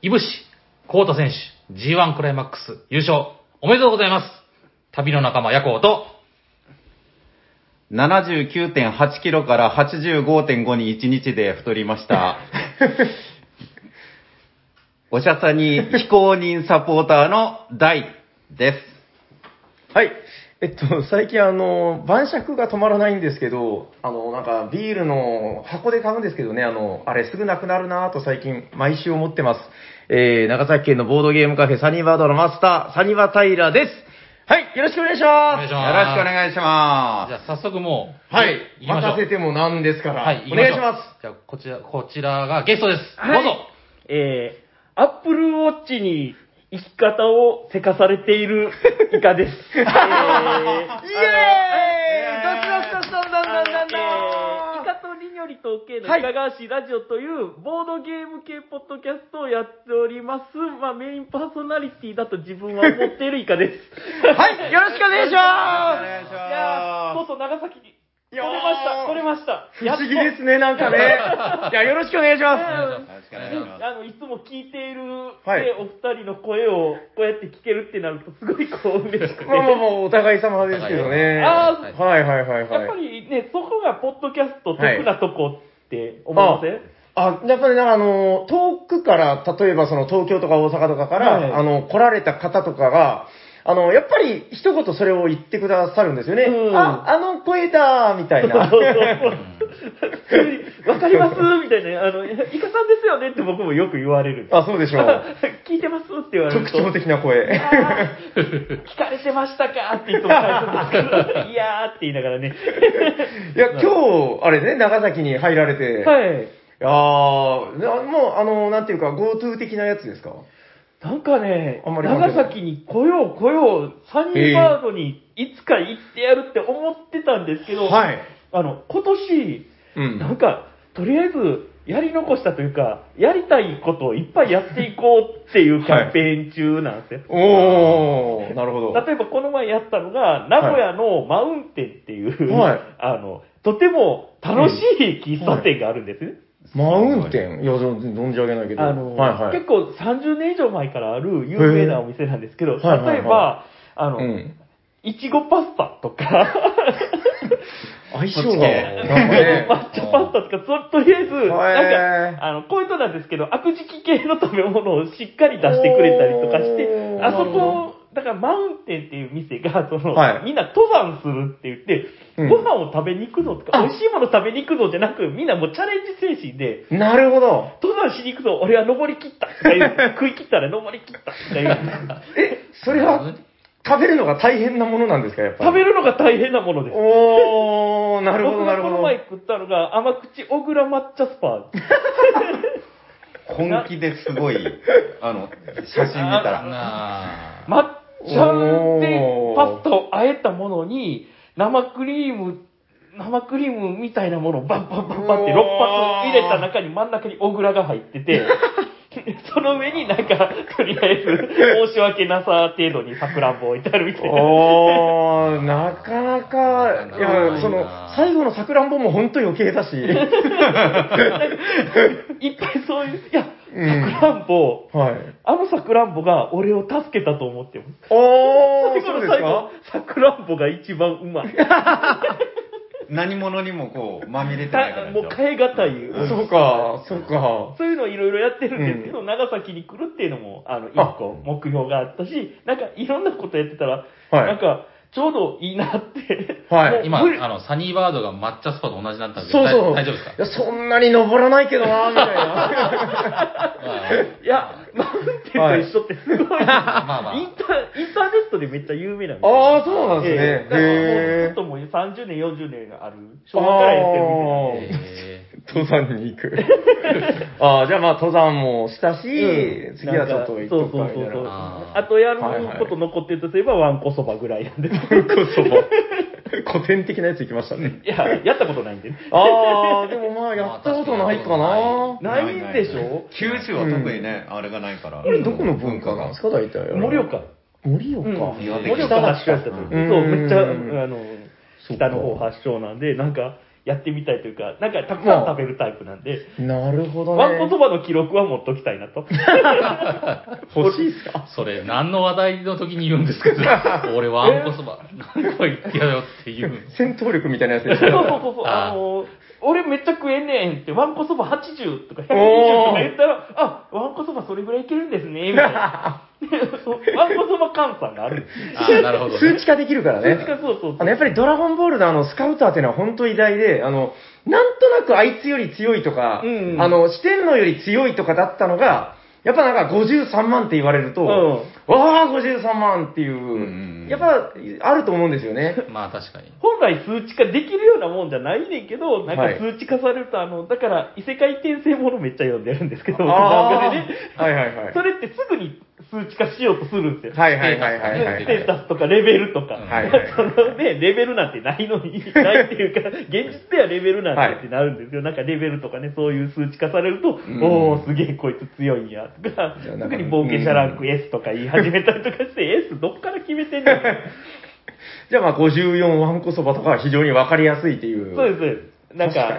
いぶし、コータ選手、G1 クライマックス優勝、おめでとうございます。旅の仲間、ヤコウと、79.8キロから85.5に1日で太りました。おしゃさに非公認サポーターの大です。はい。えっと、最近あの、晩酌が止まらないんですけど、あの、なんかビールの箱で買うんですけどね、あの、あれすぐなくなるなぁと最近毎週思ってます。えー、長崎県のボードゲームカフェサニーバードのマスター、サニバタイラです。はい、よろしくお願いしおます。よろしくお願いしまじゃあ早速もう、はい、行きましょう任せてもなんですから、はい、お願いします。す。じゃあ、こちら、こちらがゲストです。はいどうぞ。えー、アップルウォッチに生き方をせかされている イカです。えー、イエーイイエーイどっちどっちどっちどんどんどんどんどんイカとリニョリと系のはいいかがわしいラジオというボードゲーム系ポッドキャストをやっております。まあメインパーソナリティだと自分は思っているイカです。はい、よろしくお願いします。お願いしいやー、とうまとう長崎にいやー来れました、来れました。不思議ですね、なんかね。いや、よろしくお願いします。す。よろしくお願いします。あの、いつも聞いている、はいねお二人の声をこうやって聞けるってなると、すごいこう嬉しくて。まあまあまあ、お互い様ですけどね。あーはいはいはいはい。やっぱりね、そこがポッドキャスト得なとこって思いません、あ、やっぱりなんかあの、遠くから、例えばその東京とか大阪とかから、はいあの、来られた方とかが、あの、やっぱり一言それを言ってくださるんですよね。うんあ、あの声だみたいな。わかります？みたいな、あの、イカさんですよねって僕もよく言われる。あ、そうでしょう。聞いてます？って言われると。特徴的な声。聞かれてましたか？っていつも返すんですけど、いやーって言いながらね。いや、今日、あれね、長崎に入られて、い、はい。やーなもう、あの、なんていうか、GoTo 的なやつですか？なんかね、あんまり関係ない長崎に来よう来よう、サニーバードにいつか行ってやるって思ってたんですけど、はい。あの、今年、うん。なんか、とりあえず、やり残したというか、やりたいことをいっぱいやっていこうっていうキャンペーン中なんですよ。おー、なるほど。例えばこの前やったのが、名古屋のマウンテンっていう、はいあの、とても楽しい喫茶店があるんですね。マウンテン？い。や、存存じ上げないけど。あの、はいはい。結構30年以上前からある有名なお店なんですけど、へーはいはいはい。例えば、あの、うん。いちごパスタとか、相性が、ね。抹茶パスタとか、そとりあえず、なんか、あの、こういうことなんですけど、悪食系の食べ物をしっかり出してくれたりとかしてあそこ、だからマウンテンっていう店が、その、はいみんな登山するって言って、うんご飯を食べに行くぞとか、あ美味しいもの食べに行くぞじゃなく、みんなもうチャレンジ精神で、なるほど。登山しに行くぞ、俺は登り切ったとか言う、食い切ったら登り切ったとか言う。え、それは、食べるのが大変なものなんですか、やっぱり？食べるのが大変なものです。おー、なるほど、僕がこのなるほど。前食ったのが甘口小倉抹茶スパー。本気ですごい、あの、写真見たら。なあ抹茶でおーパスタをあえたものに、生クリーム、生クリームみたいなものをバンバンバンバンって6発入れた中に真ん中に小倉が入ってて、その上になんか、とりあえず、申し訳なさ程度にさくらんぼ置いてあるみたいな。おー、なかなか、いや、その最後のさくらんぼも本当余計だし。いっぱいそういう、いや、さうんくらんぼ、はい。あのさくらんぼが俺を助けたと思ってます。おー、最後の最そうですか？後、さくらんぼが一番うまい。何者にもこう、まみれてないもう変え難い。そうか、そうか。そういうのをいろいろやってるんですけど、長崎に来るっていうのも、あの、一個目標があったし、なんかいろんなことやってたら、はいなんか、ちょうどいいなって。はい今、あの、サニーバードが抹茶スパと同じになったんですけど、そうそう。大大丈夫ですか？いや、そんなに登らないけどな、みたいな。いや、マウンテンと一緒ってすごい。まあまあインター、インターネットでめっちゃ有名なんですよ。ああ、そうなんですね。ええだからもうずへっともう30年、40年がある、昭和からやってるみたいなんで。え登山に行く。ああ、じゃあまあ登山もしたし、うん次はちょっと行っとくかみたいそうそうそうそう。な。あーあとやること残ってるとすれば、ワンコそばぐらいなんです。こそば。古典的なやつ行きましたね。いや、やったことないんでね。ああ、でもまあやったことないかな。ないんでしょ？九州は特にね、あれがないから。これどこの文化なんですか、大体。盛岡。盛岡。盛岡発祥やったとそう、めっちゃ、あうんの、北の方発祥なんで、なんか、やってみたいというか、なんかたくさん食べるタイプなんで、なるほどね。わんこそばの記録は持っときたいなと。欲しいっすか？それ、何の話題の時に言うんですか？俺はあんこそば、何個言ってやよっていう。戦闘力みたいなやつでしそうょ。そうそうそう、あの俺めっちゃ食えんねんって、わんこそば80とか120おーとか言ったら、あ、わんこそばそれぐらいいけるんですね、みたいな。わんこそば換算があるんですよ。あーなるほど、ね。数値化できるからね。数値化そうそうそうあの、やっぱりドラゴンボールのあの、スカウターっていうのは本当偉大で、あの、なんとなくあいつより強いとか、うんうんあの、四天王より強いとかだったのが、やっぱなんか53万って言われると、うんわあ、53万っていう、やっぱあると思うんですよね。まあ確かに。本来数値化できるようなもんじゃないねんけど、なんはいか数値化されると、あの、だから異世界転生ものめっちゃ読んでるんですけど、漫あ画でね。ーはいはいはい。それってすぐに数値化しようとするんですよ。はいはいはいはいはいステータスとかレベルとか。はいはい そのね、レベルなんてないのに、ないっていうか、現実ではレベルなんてってなるんですよ。なんかレベルとかね、そういう数値化されると、んおー、すげえこいつ強いんや、とか特に冒険者ランク S とか言い始めたりとかして、S どっから決めてんねん。じゃあまあ54ワンコそばとかは非常にわかりやすいっていう。そうです、そうです。なんか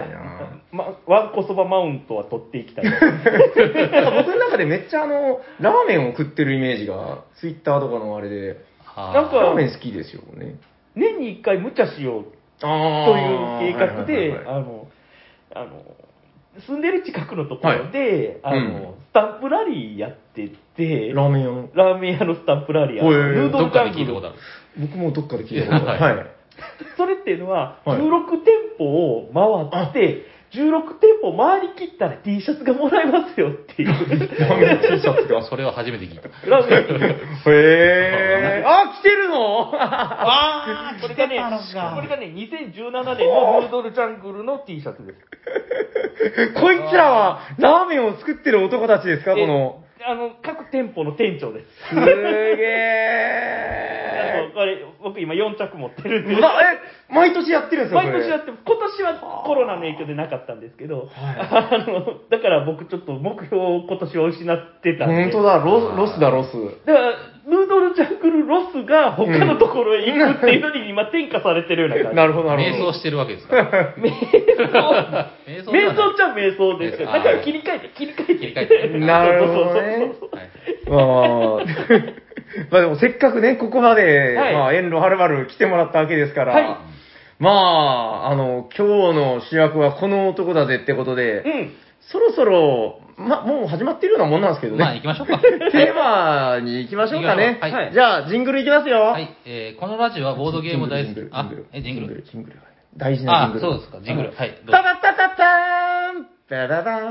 ま、ワンコそばマウントは取っていきたい。なんか僕の中でめっちゃあの、ラーメンを食ってるイメージが、ツイッターとかのあれで、なんかラーメン好きですよね。年に一回無茶しようあという計画で、あの、あの、住んでる近くのところで、あの、うんスタンプラリーやってて、ラーメン屋の。ラーメン屋のスタンプラリー、えのヌードどっかルジャングルで聞いたことある。僕もどっかで聞いたことある。は いはい。それっていうのは、はい16店舗を回って、16店舗回り切ったら T シャツがもらえますよっていう。ラーメン T シャツが。それは初めて聞いた。ラーメンにへー。あ、来てるの？あこれがね、これがね、2017年のヌードルジャングルの T シャツです。こいつらは、ラーメンを作ってる男たちですか？この。えあの、各店舗の店長です。すげあーの。これ、僕今4着持ってるんで。うわえ、毎年やってるんですか毎年やって、今年はコロナの影響でなかったんですけど、あの、だから僕ちょっと目標を今年は失ってたんで。本当だ、ロロスだ、ロス。だから、ヌードルジャングルロスが他のところへ行くっていうのに今転化されてるような感じ。なるほど、なるほど。瞑想してるわけですから。瞑想。瞑想っちゃ瞑想ですけど、あーだから切り替えて、切り替えて。切り替えて なるほどねそうそうそうまあ、まあでもせっかくね、ここまで、はいまあ、遠路はるばる来てもらったわけですから、はいまあ、あの、今日の主役はこの男だぜってことで、うん。そろそろ、ま、もう始まってるようなもんなんですけどね。まあ行きましょうか。テーマに行きましょうかね。はいじゃあ、ジングルいきますよ。はい、えー、このラジオはボードゲーム大好き。あ、え、ジングルジングル大事なジング、ル。あそうですか、ジングル。はい、タタタタターンタダダー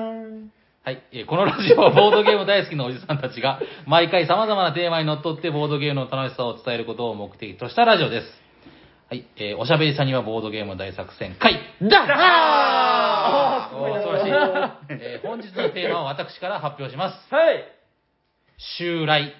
ンはい、えーこのラジオはボードゲーム大好きなおじさんたちが、毎回様々なテーマにのっとってボードゲームの楽しさを伝えることを目的としたラジオです。はい、えーおしゃべりさんにはボードゲーム大作戦会。ダあーおー素晴らしい。えー本日のテーマを私から発表します。はい。襲来。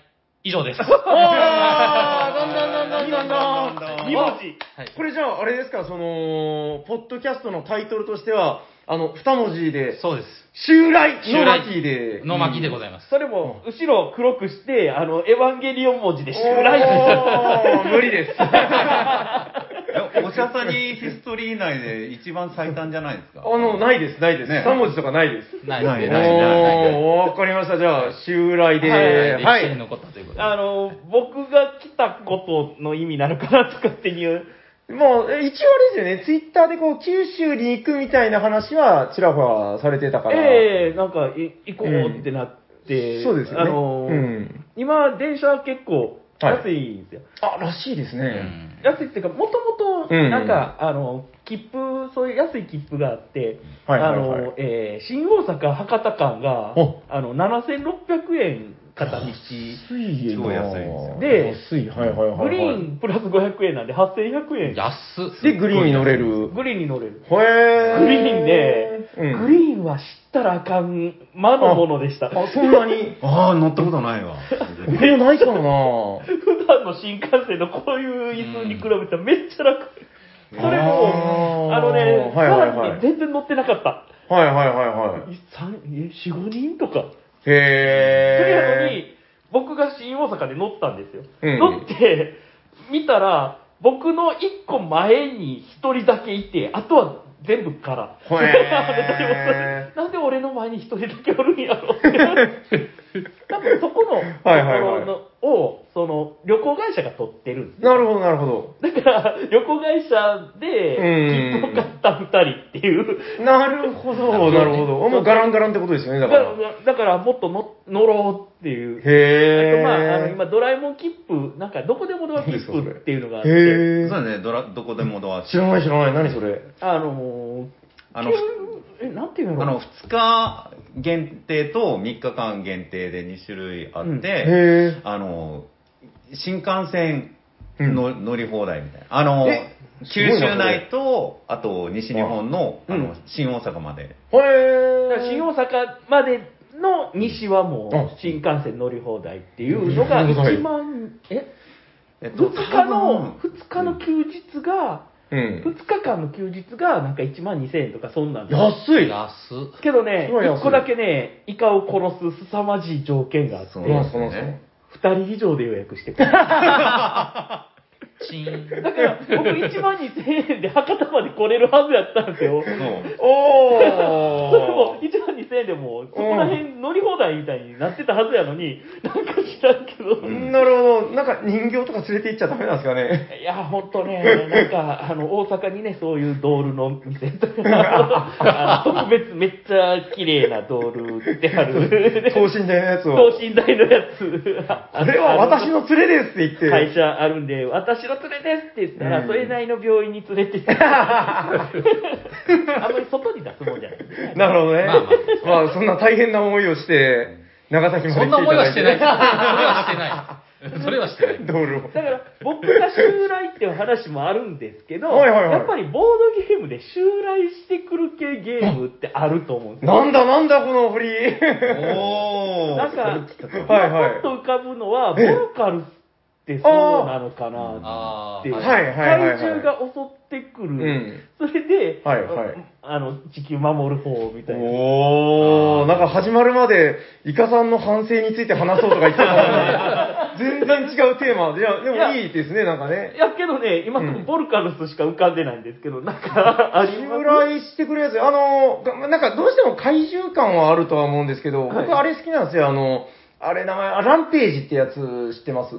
以上です。おーどんどんどんどんどんどん2文字。はいこれじゃあ、あれですか、その、ポッドキャストのタイトルとしては、あの、二文字で、そうです。襲来の襲来巻で。の巻でございます。それも、後ろ黒くして、あの、エヴァンゲリオン文字で襲お来ー 無理です。えおしゃさにヒストリー内で一番最短じゃないですかあの、ないです、ないです。ね三文字とかないです。ないですね。ないないないおー、わかりました。じゃあ、襲来で、はい。はい。歴史に残ったということで。あの、僕が来たことの意味なのかなとかっていう。もう、え一応あれですよね、ツイッターでこう、九州に行くみたいな話は、ちらほらされてたから。ええなんか、い行こうってなって、そうですよね。あの、うん。今、電車結構はい安いんですよ。あ、らしいですね。うん安いっていうか、もともと、うんなんか、あの、切符、そういう安い切符があって、はいはいはいあの、えー新大阪博多間がお、あの、7600円片道。安いな超安いですよで安い、はいはいはい、はい。グリーンプラス500円なんで8100円。安っ。で、グリーンに乗れる。グリーンに乗れる。へー。グリーンで、うん、グリーンは知ったらあかん魔のものでした。あ、そんなに？ああ、乗ったことないわ。俺もないかも普段の新幹線のこういう椅子に比べたらめっちゃ楽。それも、あのね、さらに全然乗ってなかった。なはいはいはいはい。い三え、4、5人とか。へに、僕が新大阪で乗ったんですよ。うん乗って、見たら、僕の1個前に1人だけいて、あとは全部から。へー なんで俺の前に一人だけおるんやろって。多分そこのとこはいはいはいろのを、その旅行会社が取ってるんですなるほど、なるほど。だから、旅行会社うんで、切符を買った二人っていう。なるほど、なるほど。もうガランガランってことですよね、だだから。から、だからもっとの乗ろうっていう。へー。あとまあ、あの今、ドラえもん切符、なんか、どこでもドア切符っていうのがあって、へー。そうだね、どらどこでもドア知らない知らない、何それ？あのー、あの、え、なんていうの？あの、2日限定と3日間限定で2種類あって、うん。あの、新幹線の、乗り放題みたいな。あの九州内と、あと西日本の、うんあの、新大阪まで。へー。だから新大阪までの西はもあう新幹線乗り放題っていうのが乗り放題1万、え？えっ ?2 日の、2日のうん休日が、うん。2日間の休日がなんか1万2000円とかそんなん安い。安っ。けどね、すごい安い1個だけね、イカを殺す凄まじい条件があって、そうなんすか、なんすか。2人以上で予約してくれ。チーン。だから、僕1万2000円で博多まで来れるはずやったんですよ。おそれもー。1万2000円でも、そこら辺乗り放題みたいになってたはずやのに、なんか知らんけど、んなるほど。なんか人形とか連れて行っちゃダメなんですかね。いや、ほんとね、なんか、あの、大阪にね、そういうドールの店とか、あの特別めっちゃ綺麗なドール売ってある、等身大のやつを。等身大のやつ。これは私の連れですって言って。会社あるんで、私の連れですって言ったら、うんそれなりの病院に連れてって、あんまり外に出すもんじゃない。なるほどね。まあまあ、そんな大変な思いをして、長崎までそんな思いはしてない。それ来はしてない。それはしてない。だから、僕が襲来っていう話もあるんですけど、はいはいはいやっぱりボードゲームで襲来してくる系ゲームってあると思うんですよ。なんだなんだこの振り。おー。なんか、はいはいと浮かぶのは、ボルカルってそうなのかなって。はいはいはいはい怪獣が襲ってくる。ん。それで、はいはい。あの、地球守る方みたいな。おー、なんか始まるまで、イカさんの反省について話そうとか言ってたのに、全然違うテーマ。で、いや、でもいいですね、なんかね。い。や、けどね、今、うん。ボルカルスしか浮かんでないんですけど、なんか、あり襲ます来してくるやつ、あの、がなんかどうしても怪獣感はあるとは思うんですけど、はい僕あれ好きなんですよ、あの、あれ名前、あランページってやつ知ってます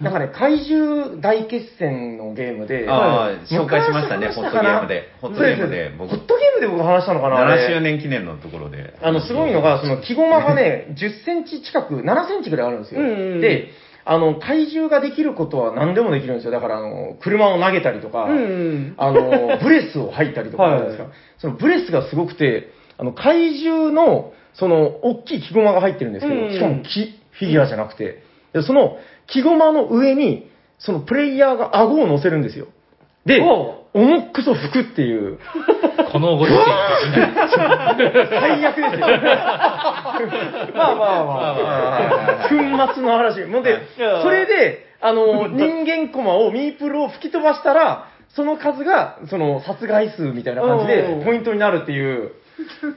なん。かね、怪獣大決戦のゲームで、あーはい紹介しましたねホットゲームで。ホットゲームで。僕ホットゲームで僕話したのかなあれ。7周年記念のところで。あの、すごいのが、その、木駒がね、10センチ近く、7センチぐらいあるんですよ。で、あの、怪獣ができることは何でもできるんですよ。だから、あの、車を投げたりとか、うんうん。あの、ブレスを吐いたりとかですか。はいそのブレスがすごくて、あの、怪獣の、その、大きい木駒が入ってるんですけど、うん。しかも木、フィギュアじゃなくて、でその木駒の上に、そのプレイヤーが顎を乗せるんですよ。で、お重くそ吹くっていう、このご時世。最悪ですよ。まあまあまあ。粉末の話。もんで、それで、あの、人間コマを、ミープルを吹き飛ばしたら、その数が、その、殺害数みたいな感じうんで、ポイントになるっていう、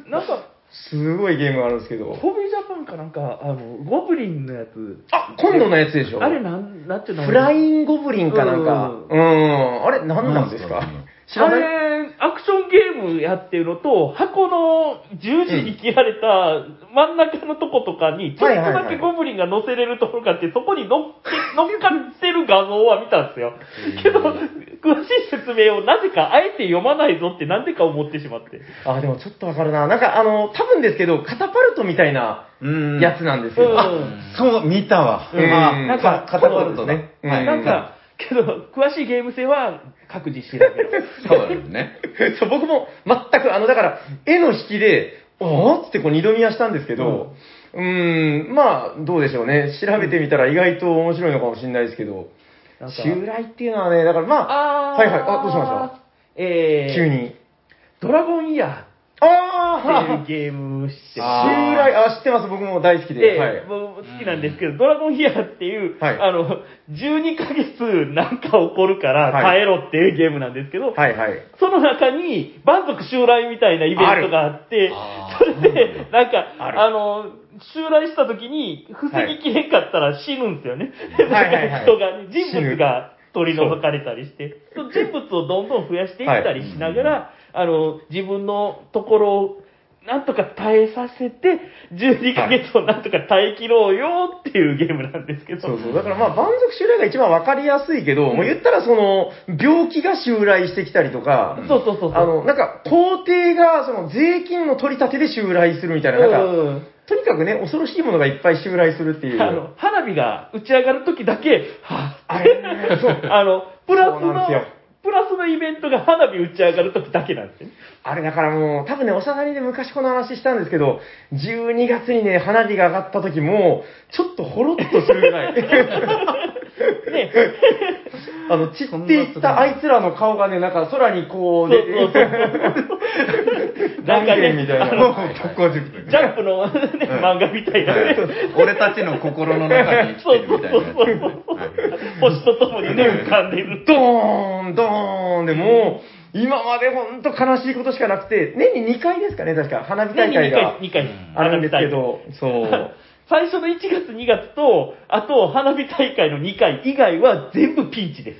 なんか、すごいゲームがあるんですけど。ホビージャパンかなんか、あの、ゴブリンのやつ、あ、今度のやつでしょあれなん、なんていうの？フラインゴブリンかなんか。ううん。あれ、何なんですか？知らない？あれ、アクションゲームやってるのと、箱の十字に切られた真ん中のとことかに、ちょっとだけゴブリンが乗せれるところがあって、そこに乗っけ乗っかってる画像は見たんですよ。けど、詳しい説明をなぜかあえて読まないぞってなんでか思ってしまって。あ、でもちょっとわかるな。なんか、あの、多分ですけど、カタパルトみたいなうんやつなんですよ。うんあそう、見たわ。うんあなんかカタパルトねはいなんか、けど、詳しいゲーム性は各自調べろ。そうですね。そう、僕も全く、あの、だから、絵の引きで、おーってこう二度見はしたんですけど、うーん、まあ、どうでしょうね。調べてみたら意外と面白いのかもしれないですけど、襲来っていうのはね、だからまあ、あーはいはいあどうしました？えー、急。に。ドラゴンイヤあーっていうゲー。ム知って襲ます来、あ、知ってます。僕も大好きで。で、はい。僕好きなんですけど、ドラゴンヒアっていう、はい。あの、12ヶ月なんか起こるからはい。耐えろっていうゲームなんですけど、はいはい。その中に、万族襲来みたいなイベントがあって、あそれで、なんか、あの、襲来した時に、防ぎきれんかったら死ぬんですよね。はい。人がね、人物が取り除かれたりして、その人物をどんどん増やしていったりしながら、あの、自分のところを、なんとか耐えさせて、12ヶ月をなんとか耐え切ろうよっていうゲームなんですけど。そうそう。だからまあ、蛮族襲来が一番わかりやすいけど、もう言ったらその、病気が襲来してきたりとか、そうそうそうそう。あの、なんか、皇帝が、その、税金の取り立てで襲来するみたいな、なんか、うんとにかくね、恐ろしいものがいっぱい襲来するっていう。あの、花火が打ち上がるときだけ、はぁ、あれね、そう。あの、プラスのプラスのイベントが花火打ち上がるときだけなんですよね。あれだからもう、多分ね、おしゃさりで昔この話したんですけど、12月にね、花火が上がった時も、ちょっとほろっとするぐらい。ね。あの、散っていったあいつらの顔がね、なんか空にこう、そうそうそう。なんかねみたいな。ジャンプの、ね、漫画みたいなね。俺たちの心の中に生きてるみたいな星とともにね、浮かんでる。ドーン、ドーンでもう、今までほんと悲しいことしかなくて、年に2回ですかね、確か、花火大会が2回、2回。あるんですけど、そう。最初の1月、2月と、あと花火大会の2回以外は全部ピンチです。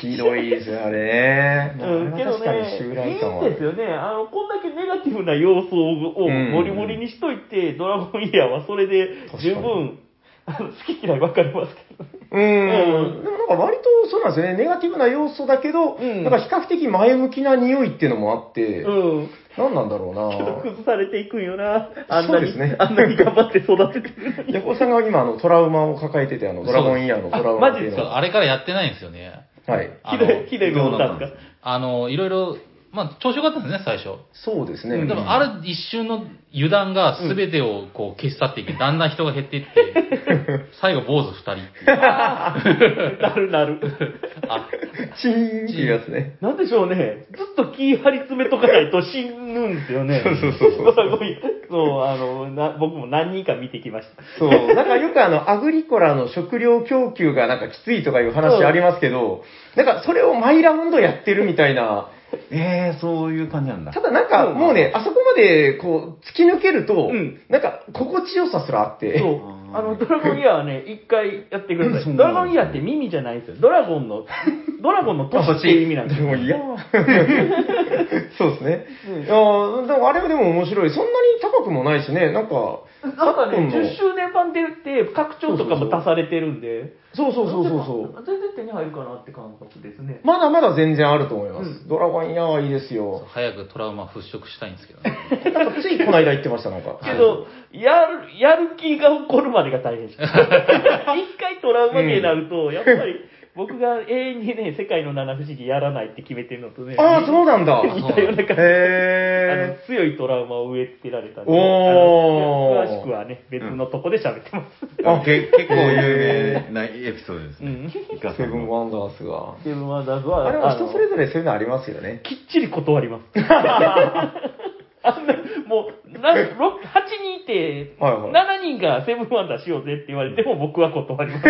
ひどいですよね。うん、けど確かにね、襲い来感は。いんですよね。あの、こんだけネガティブな要素をうんモリモリにしといて、ドラゴンイヤーはそれで十分、あの好き嫌い分かりますけどね。うーん。でもなんか割とそうなんですよね。ネガティブな要素だけど、うんなんか比較的前向きな匂いっていうのもあって、うん。何なんだろうけどな崩されていくんよな。あんなに、そうですねあんなに頑張って育ててるのに。ヤコウさんが今、あの、トラウマを抱えてて、あの、ドラゴンイヤーのトラウマっていうそうのあれからやってないんですよね。はい。あのひどい、ひどい目を持ったんですか？あの、いろいろ、まあ、調子良かったんですね、最初。そうですね。でも、ある一瞬の油断が全てをこう消し去っていき、だんだん人が減っていって、最後坊主二人っていう。あ ーなるなる。チーンあ、っていうやつね。なんでしょうね。ずっと気張り詰めとかないと死ぬんですよね。そうそうそうそうそう、あの、な僕も何人か見てきました。そう。なんかよくあの、アグリコラの食料供給がなんかきついとかいう話ありますけど、なんかそれをマイラウンドやってるみたいな。えー、そういう感じなんだた。だなんかもうね、あそこまでこう、突き抜けると、うんなんか心地よさすらあって。そう。あの、ドラゴンイヤーはね、一回やってください。ドラゴンイヤーって耳じゃないんですよ。ドラゴンの、ドラゴンの年っていう意味なんですよ。でもいや そうですね。いやーでもあれはでも面白い。そんなに高くもないしね、なんか、なんかね、昨今の10周年版でって拡張とかも足されてるんで、そうそうそうそうそう。全然手に入るかなって感覚ですね。まだまだ全然あると思います。うドラゴンイヤーはいいですよ。早くトラウマ払拭したいんですけどね。なんかついこの間言ってました、なんか。けど、やる、やる気が起こるまでが大変です。一回トラウマになると、やっぱり、僕が永遠にね、世界の七不思議やらないって決めてるのとね、ああ、そうなんだ。似たような感じあのへ強いトラウマを植え付けられたんで、お詳しくはね、別のとこで喋ってます。あけ結構有名なエピソードですね。セブンワンダースが。セブンワンダーズは、あれも人それぞぞれそういうのありますよね。きっちり断ります。あんな、もう、な6 8人いて、はいはい7人がセブンワンダーしようぜって言われても僕は断ります。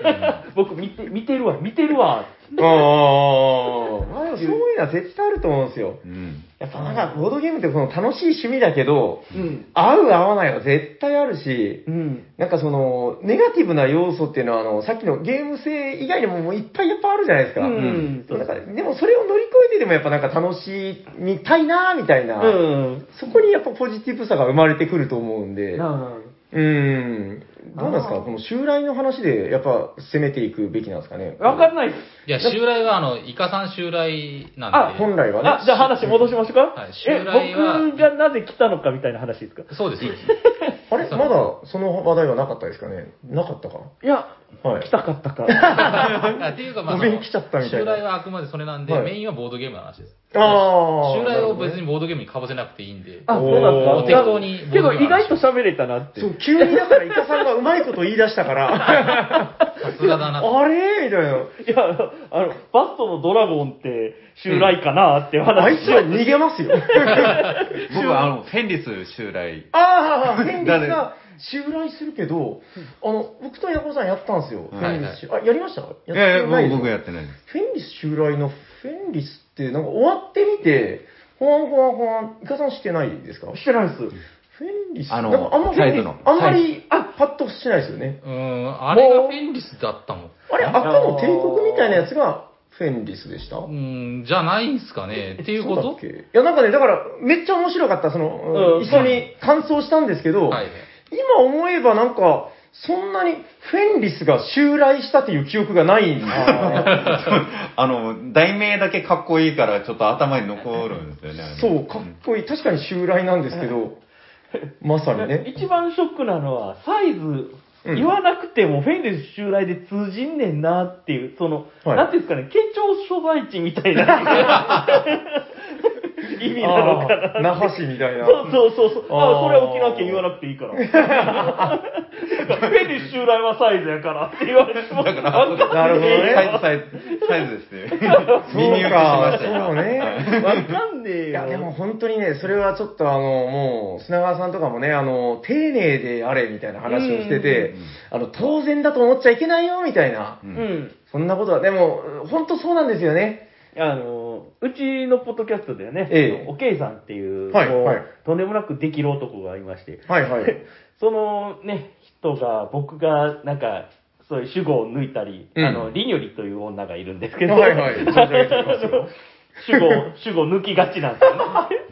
僕見て、見てるわ、見てるわ。ああ。まあそういうのは絶対あると思うんですよ。うん。やっぱなんか、ボードゲームってこの楽しい趣味だけど、うん。合う合わないは絶対あるし、うん。なんかその、ネガティブな要素っていうのは、あの、さっきのゲーム性以外にももういっぱいやっぱあるじゃないですか。うんなんかでもそれを乗り越えてでもやっぱなんか楽しみたいなみたいな、うん。そこにやっぱポジティブさが生まれてくると思うんで、なうーん、どうなんですか？この襲来の話でやっぱ攻めていくべきなんですかね？あわかんないです。いや、襲来はあの、イカさん襲来なんで。あ本来はね。あ、じゃあ話戻しましょうか？はい襲え、来は僕がなぜ来たのかみたいな話ですか？そうです、そうです。あれ？まだその話題はなかったですかね？なかったか？いや、はい来たかったか。あっていうか、まあ、ごめん来ちゃったみたいな襲来はあくまでそれなんで、はいメインはボードゲームの話です。ああ。襲来を別にボードゲームに被せなくていいんで。あ、そうなんおーですか。適当にけど意外と喋れたなって。そう、急にだからイカさんがうまいこと言い出したから、さすがだなと。あれ？みたいな。いや、あの、バストのドラゴンって襲来かなっていうあいつは。逃げますよ。僕はあの、フェンリス襲来。ああ、フェンリスが襲来するけど、あの、僕とヤコウさんやったんですよ。フはいェンリス襲、あ、やりました？やっていやいや、ない僕僕やっってないです。フェンリス襲来のフェンリスって、なんか終わってみて、ほわんほわんほわん、イカさんしてないですか？してないです。フェンリス、あのなんかあんまサイズのあんまり、あ、パッとしないですよね。うーん、あれがフェンリスだったもん。あれ、赤の帝国みたいなやつがフェンリスでした？うん、じゃないんすかね。っていうこと？いや、なんかね、だから、めっちゃ面白かった。その、うん一緒に感想したんですけど、はい。今思えばなんか、そんなにフェンリスが襲来したっていう記憶がないんですよね。あの、題名だけかっこいいから、ちょっと頭に残るんですよね。そう、かっこいい。確かに襲来なんですけど、まさにね。一番ショックなのは、サイズ、うん言わなくてもフェンリス襲来で通じんねんなっていう、その、はいなんていうんですかね、県庁所在地みたいな 意味なのかな。那覇市みたいな。そうそうそうそう。あそれは沖縄県言わなくていいから。なんかフェンリス襲来はサイズやからって言われても、だから、なるほどねサイズ、サイズ、サイズですね。そう耳打ちしまかしたよ。そうね。わかんねえよ。いや、でも本当にね、それはちょっとあの、もう、砂川さんとかもね、あの、丁寧であれみたいな話をしてて、あの、当然だと思っちゃいけないよ、みたいな。ううんん。そんなことは、でも、本当そうなんですよね。あの、うちのポッドキャストではね、ええおけいさんっていう、はいはいとんでもなくできる男がいまして、はいはい。そのね、人が、僕が、なんか、そういう主語を抜いたり、うんあの、リニョリという女がいるんですけど、はいはい 主語、主語抜きがちなんですよね。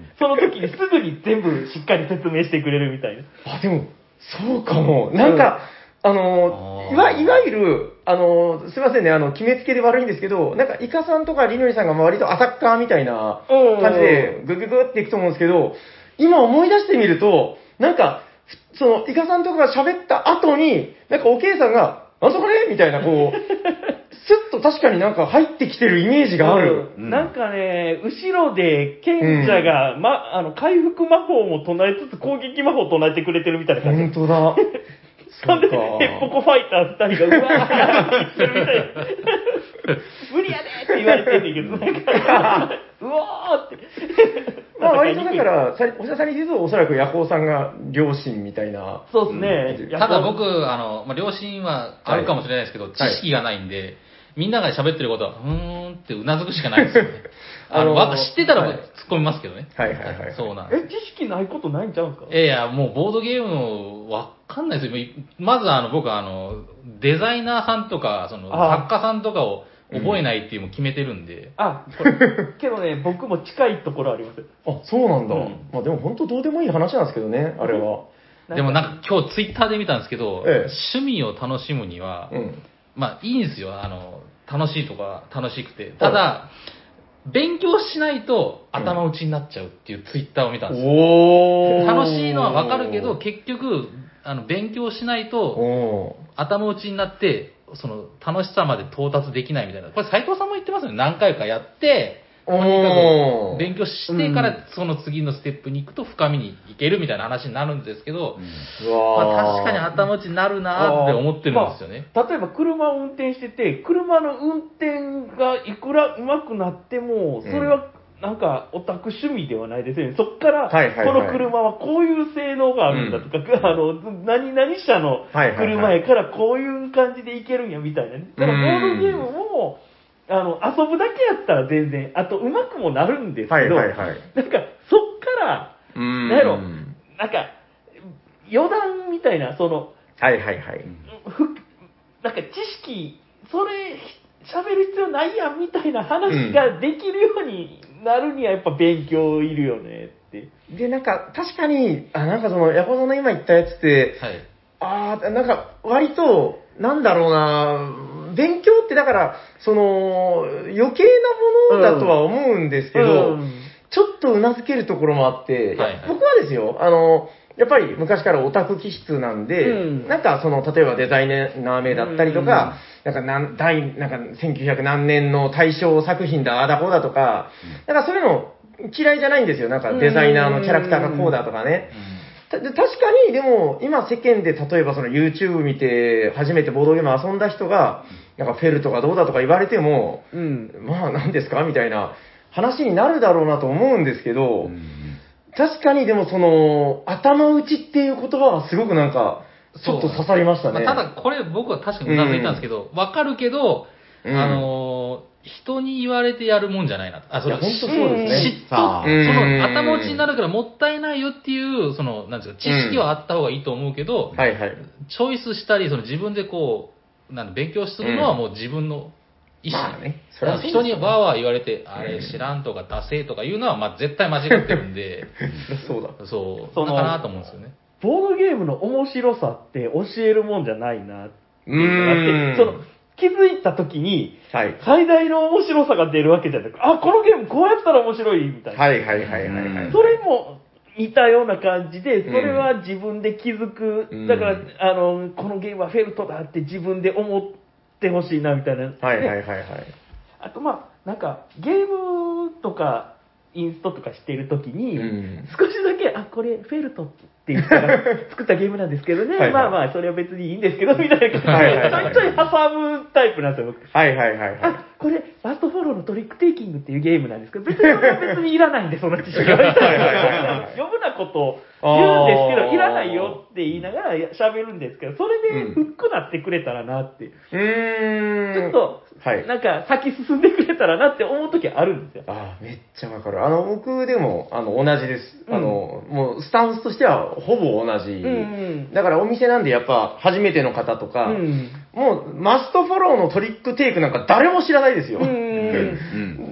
その時にすぐに全部しっかり説明してくれるみたいな。あ、でも、そうかも。なんか、あのいわ、いわゆる、あのすいませんね、あの、決めつけで悪いんですけど、なんか、イカさんとかリノリさんが割とアタッカーみたいなうん感じで、グググっていくと思うんですけど、今思い出してみると、なんか、ふその、イカさんとかが喋った後に、なんか、おけいさんが、あそこねみたいな、こう、スッと確かになんか入ってきてるイメージがある。うんなんかね、後ろで賢者が、ま、あの、回復魔法も唱えつつ攻撃魔法を唱えてくれてるみたいな感じ。本当だ。そんで、そうかヘッポコファイター二人が、うわーって言ってるみたいな。無理やでって言われてんねんけど、なんか、うわーって。まあ割とだから、さおしゃさんに言うと、おそらくヤコウさんが両親みたいな。そうですね。ただ僕、あの、まあ、両親はあるかもしれないですけど、知識がないんで、みんなが喋ってることは、うーんってうなずくしかないですよね。あの、あ知ってたらはい突っ込みますけどね。はいはいはいそうなんです。え、知識ないことないんちゃうんですか？いやいや、もうボードゲームの、わかんないですよ。まずあの、僕あの、デザイナーさんとか、その、あ作家さんとかを覚えないっていうのを決めてるんで、あ、これ けどね、僕も近いところありますよ。あ、そうなんだ。うんまあでも本当どうでもいい話なんですけどね、あれは。でもなんか今日ツイッターで見たんですけど、ええ趣味を楽しむには、うん。まあいいんですよ。あの、楽しいとか楽しくて。ただ、勉強しないと頭打ちになっちゃうっていうツイッターを見たんですよ。楽しいのはわかるけど、結局、あの、勉強しないとお頭打ちになって、その楽しさまで到達できないみたいな。これ斉藤さんも言ってますよね。何回かやって、勉強してからその次のステップに行くと深みに行けるみたいな話になるんですけど、うわーまあ、確かに頭打ちになるなーって思ってるんですよね。まあ例えば車を運転してて、車の運転がいくら上手くなっても、それはなんかオタク趣味ではないですよね。そっから、この車はこういう性能があるんだとか、あの、何々車のはいはいはい。車やからこういう感じでいけるんやみたいなね。だからボードゲームも、あの、遊ぶだけやったら全然、あと上手くもなるんですけど、はいはいはい。なんかそっから、うーんなんやろなんか、余談みたいな、その、はいはいはい。ふなんか知識、それ、喋る必要ないやんみたいな話ができるようになるにはやっぱ勉強いるよねって。で、なんか、確かに、あ、なんかその、ヤコさんの今言ったやつって、はい。ああ、なんか、割と、なんだろうな、勉強ってだから、その、余計なものだとは思うんですけど、うん。ちょっとうなずけるところもあって、はいはい。僕はですよ、あの、やっぱり昔からオタク気質なんで、うん。なんかその、例えばデザイナー名だったりとか、なんかなん、第、なんか1900何年の大賞作品だ、ああだこうだとか、なんかそういうの嫌いじゃないんですよ。なんかデザイナーのキャラクターがこうだとかね。たで確かに、でも、今世間で例えばその YouTube 見て、初めてボードゲーム遊んだ人が、なんかフェルトがどうだとか言われても、うん。まあ何ですか？みたいな話になるだろうなと思うんですけど、確かにでもその、頭打ちっていう言葉はすごくなんか、ちょっと刺さりましたね。まあただ、これ僕は確かにうなずいたんですけど、わ、かるけど、うん。あのー人に言われてやるもんじゃないなと。あ、それ本当そうですね嫉妬、そうんの頭打ちになるからもったいないよっていう、その、なんですか、知識はあった方がいいと思うけど、はいはい。チョイスしたり、その自分でこう、なんだ勉強するのはもう自分の意思。まあねそれはそうですよ人にわーわー言われて、あれ知らんとかダセーとか言うのは、まあ絶対間違ってるんで、そうだ。そう、そのだかなと思うんですよね。ボードゲームの面白さって教えるもんじゃないなってういうのがあって、その、気づいた時に、はい。最大の面白さが出るわけじゃなく、あ、このゲームこうやったら面白いみたいな。はいはいはいはいはい。それも似たような感じで、それは自分で気づく。うんだから、あの、このゲームはフェルトだって自分で思ってほしいなみたいな。はいはいねはいはい。あとまあ、なんか、ゲームとか、インストとかしてるときに、うん少しだけ、あ、これ、フェルトっていう人が作ったゲームなんですけどね、はいはいまあまあ、それは別にいいんですけど、みたいな感じで、はいはいはいちょいちょい挟むタイプなんですよ、僕。はいはいはいはい。あ、これ、ファーストフォローのトリックテイキングっていうゲームなんですけど、別に別にいらないんで、その知識は。な余分なことを言うんですけあーど、いらないよって言いながら喋るんですけど、それでうんフックなってくれたらなって。うーん。ちょっと、はい。なんか先進んでくれたらなって思う時あるんですよ。あーめっちゃわかる。あの、僕でも、あの、同じです。うんあの、もう、スタンスとしては、ほぼ同じ。うんうんだから、お店なんで、やっぱ、初めての方とか、うんもう、マストフォローのトリックテイクなんか誰も知らないですよ。うんう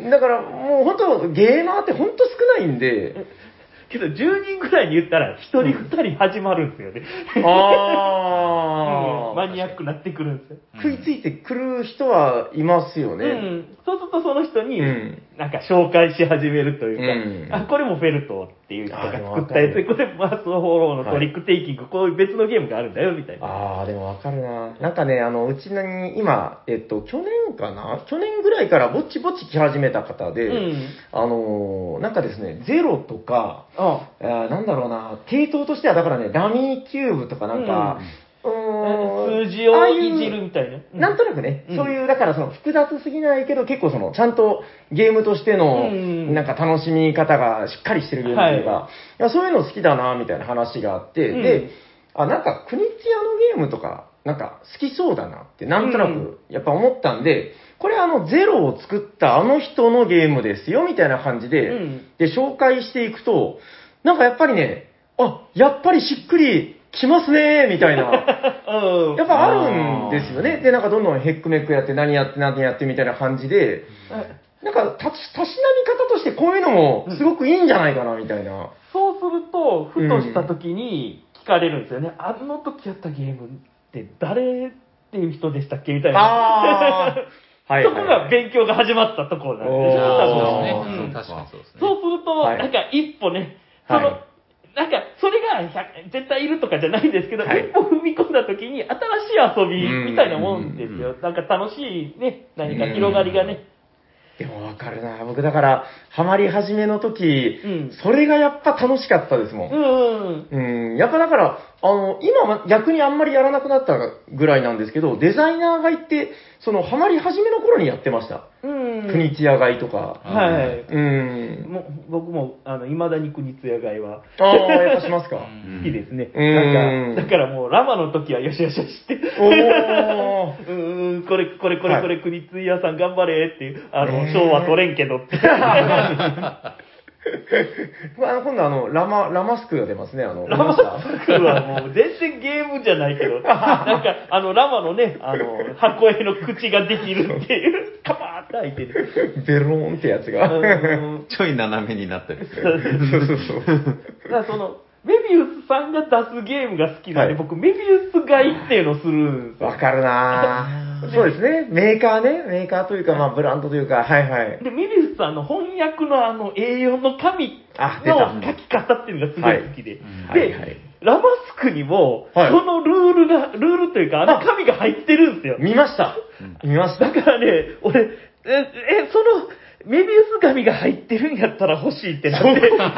ん。だから、もう本当、ゲーマーって本当少ないんで、けど、10人ぐらいに言ったら、1人2人始まるんですよね。あー うんマニアックになってくるんですよ。食いついてくる人はいますよね。うん、そうするとその人に、うん。なんか紹介し始めるというか、うん。あ、これもフェルトっていう人が作ったやつで、これマストフォローのトリックテイキング、こういう別のゲームがあるんだよ、みたいな。ああ、でもわかるな。なんかね、あの、うちに今、えっと、去年かな？去年ぐらいからぼちぼち来始めた方で、うん。あのーなんかですね、ゼロとか、ああ。ーなんだろうな、系統としては、だからね、ダミーキューブとかなんか、うーん数字をいじるみたいな。うん。なんとなくね、うん。そういう、だからその複雑すぎないけど、結構その、ちゃんとゲームとしての、うん。なんか楽しみ方がしっかりしてるゲームというか、、はい。やそういうの好きだな、みたいな話があって、うん。で、あ、なんか、国津屋のゲームとか、なんか好きそうだなって、なんとなうん。く、やっぱ思ったんで、これあの、ゼロを作ったあの人のゲームですよ、みたいな感じで、うん。で、紹介していくと、なんかやっぱりね、あ、やっぱりしっくりきますね、みたいな。うんやっぱあるんですよね。で、なんかどんどんヘックメックやって、何やって何やってみたいな感じで、なんかたし、たしなみ方としてこういうのもすごくいいんじゃないかな、みたいな。そうすると、ふとした時に聞かれるんですよね。あの時やったゲームって誰っていう人でしたっけみたいな。あー、はい、そこが勉強が始まったところなんですよ、そうですね。うん確かにそうですね。そうすると、はいなんか一歩ね、その、はいなんか、それが100絶対いるとかじゃないんですけど、はい一歩踏み込んだ時に新しい遊びみたいなもんですうんよ。なんか楽しいね、何か広がりがね。でもわかるな。僕だから、ハマり始めの時、うんそれがやっぱ楽しかったですもん。うんうん。うん、やっぱだから、あの、今は逆にあんまりやらなくなったぐらいなんですけど、デザイナーがいて、その、ハマり始めの頃にやってました。うん。国津屋買いとか。はい。うん。もう僕も、あの、未だに国津屋買いはああ、やっぱしますか。うん好きですね。うんなんか、だからもう、ラマの時はよしよしよしって。おー。うーん、これ、これ、これ、これ、国津屋さん頑張れっていう、あの、賞は取れんけどって。ま あ、今度あの、ラマ、ラマスクが出ますね、あの。ラマスクはもう全然ゲームじゃないけど、なんか、あの、ラマのね、あの、箱絵の口ができるっていう、カパーって開いてる。ベローンってやつが。うんちょい斜めになったりする。そうそうそう。だからその、メビウスさんが出すゲームが好きなんで、はい僕、メビウス買いっていうのをするんですよわかるなぁ。そうですね。メーカーね。メーカーというか、まあ、ブランドというか、はいはい。で、メビウスさんの翻訳のあの A4 の紙の書き方っていうのがすごい好きで。はいで、はいはいラマスクにも、はいそのルールが、ルールというか、あの紙が入ってるんですよ。見ました。見ましただ。からね、俺、え、えその、メビウス紙が入ってるんやったら欲しいってなって。あ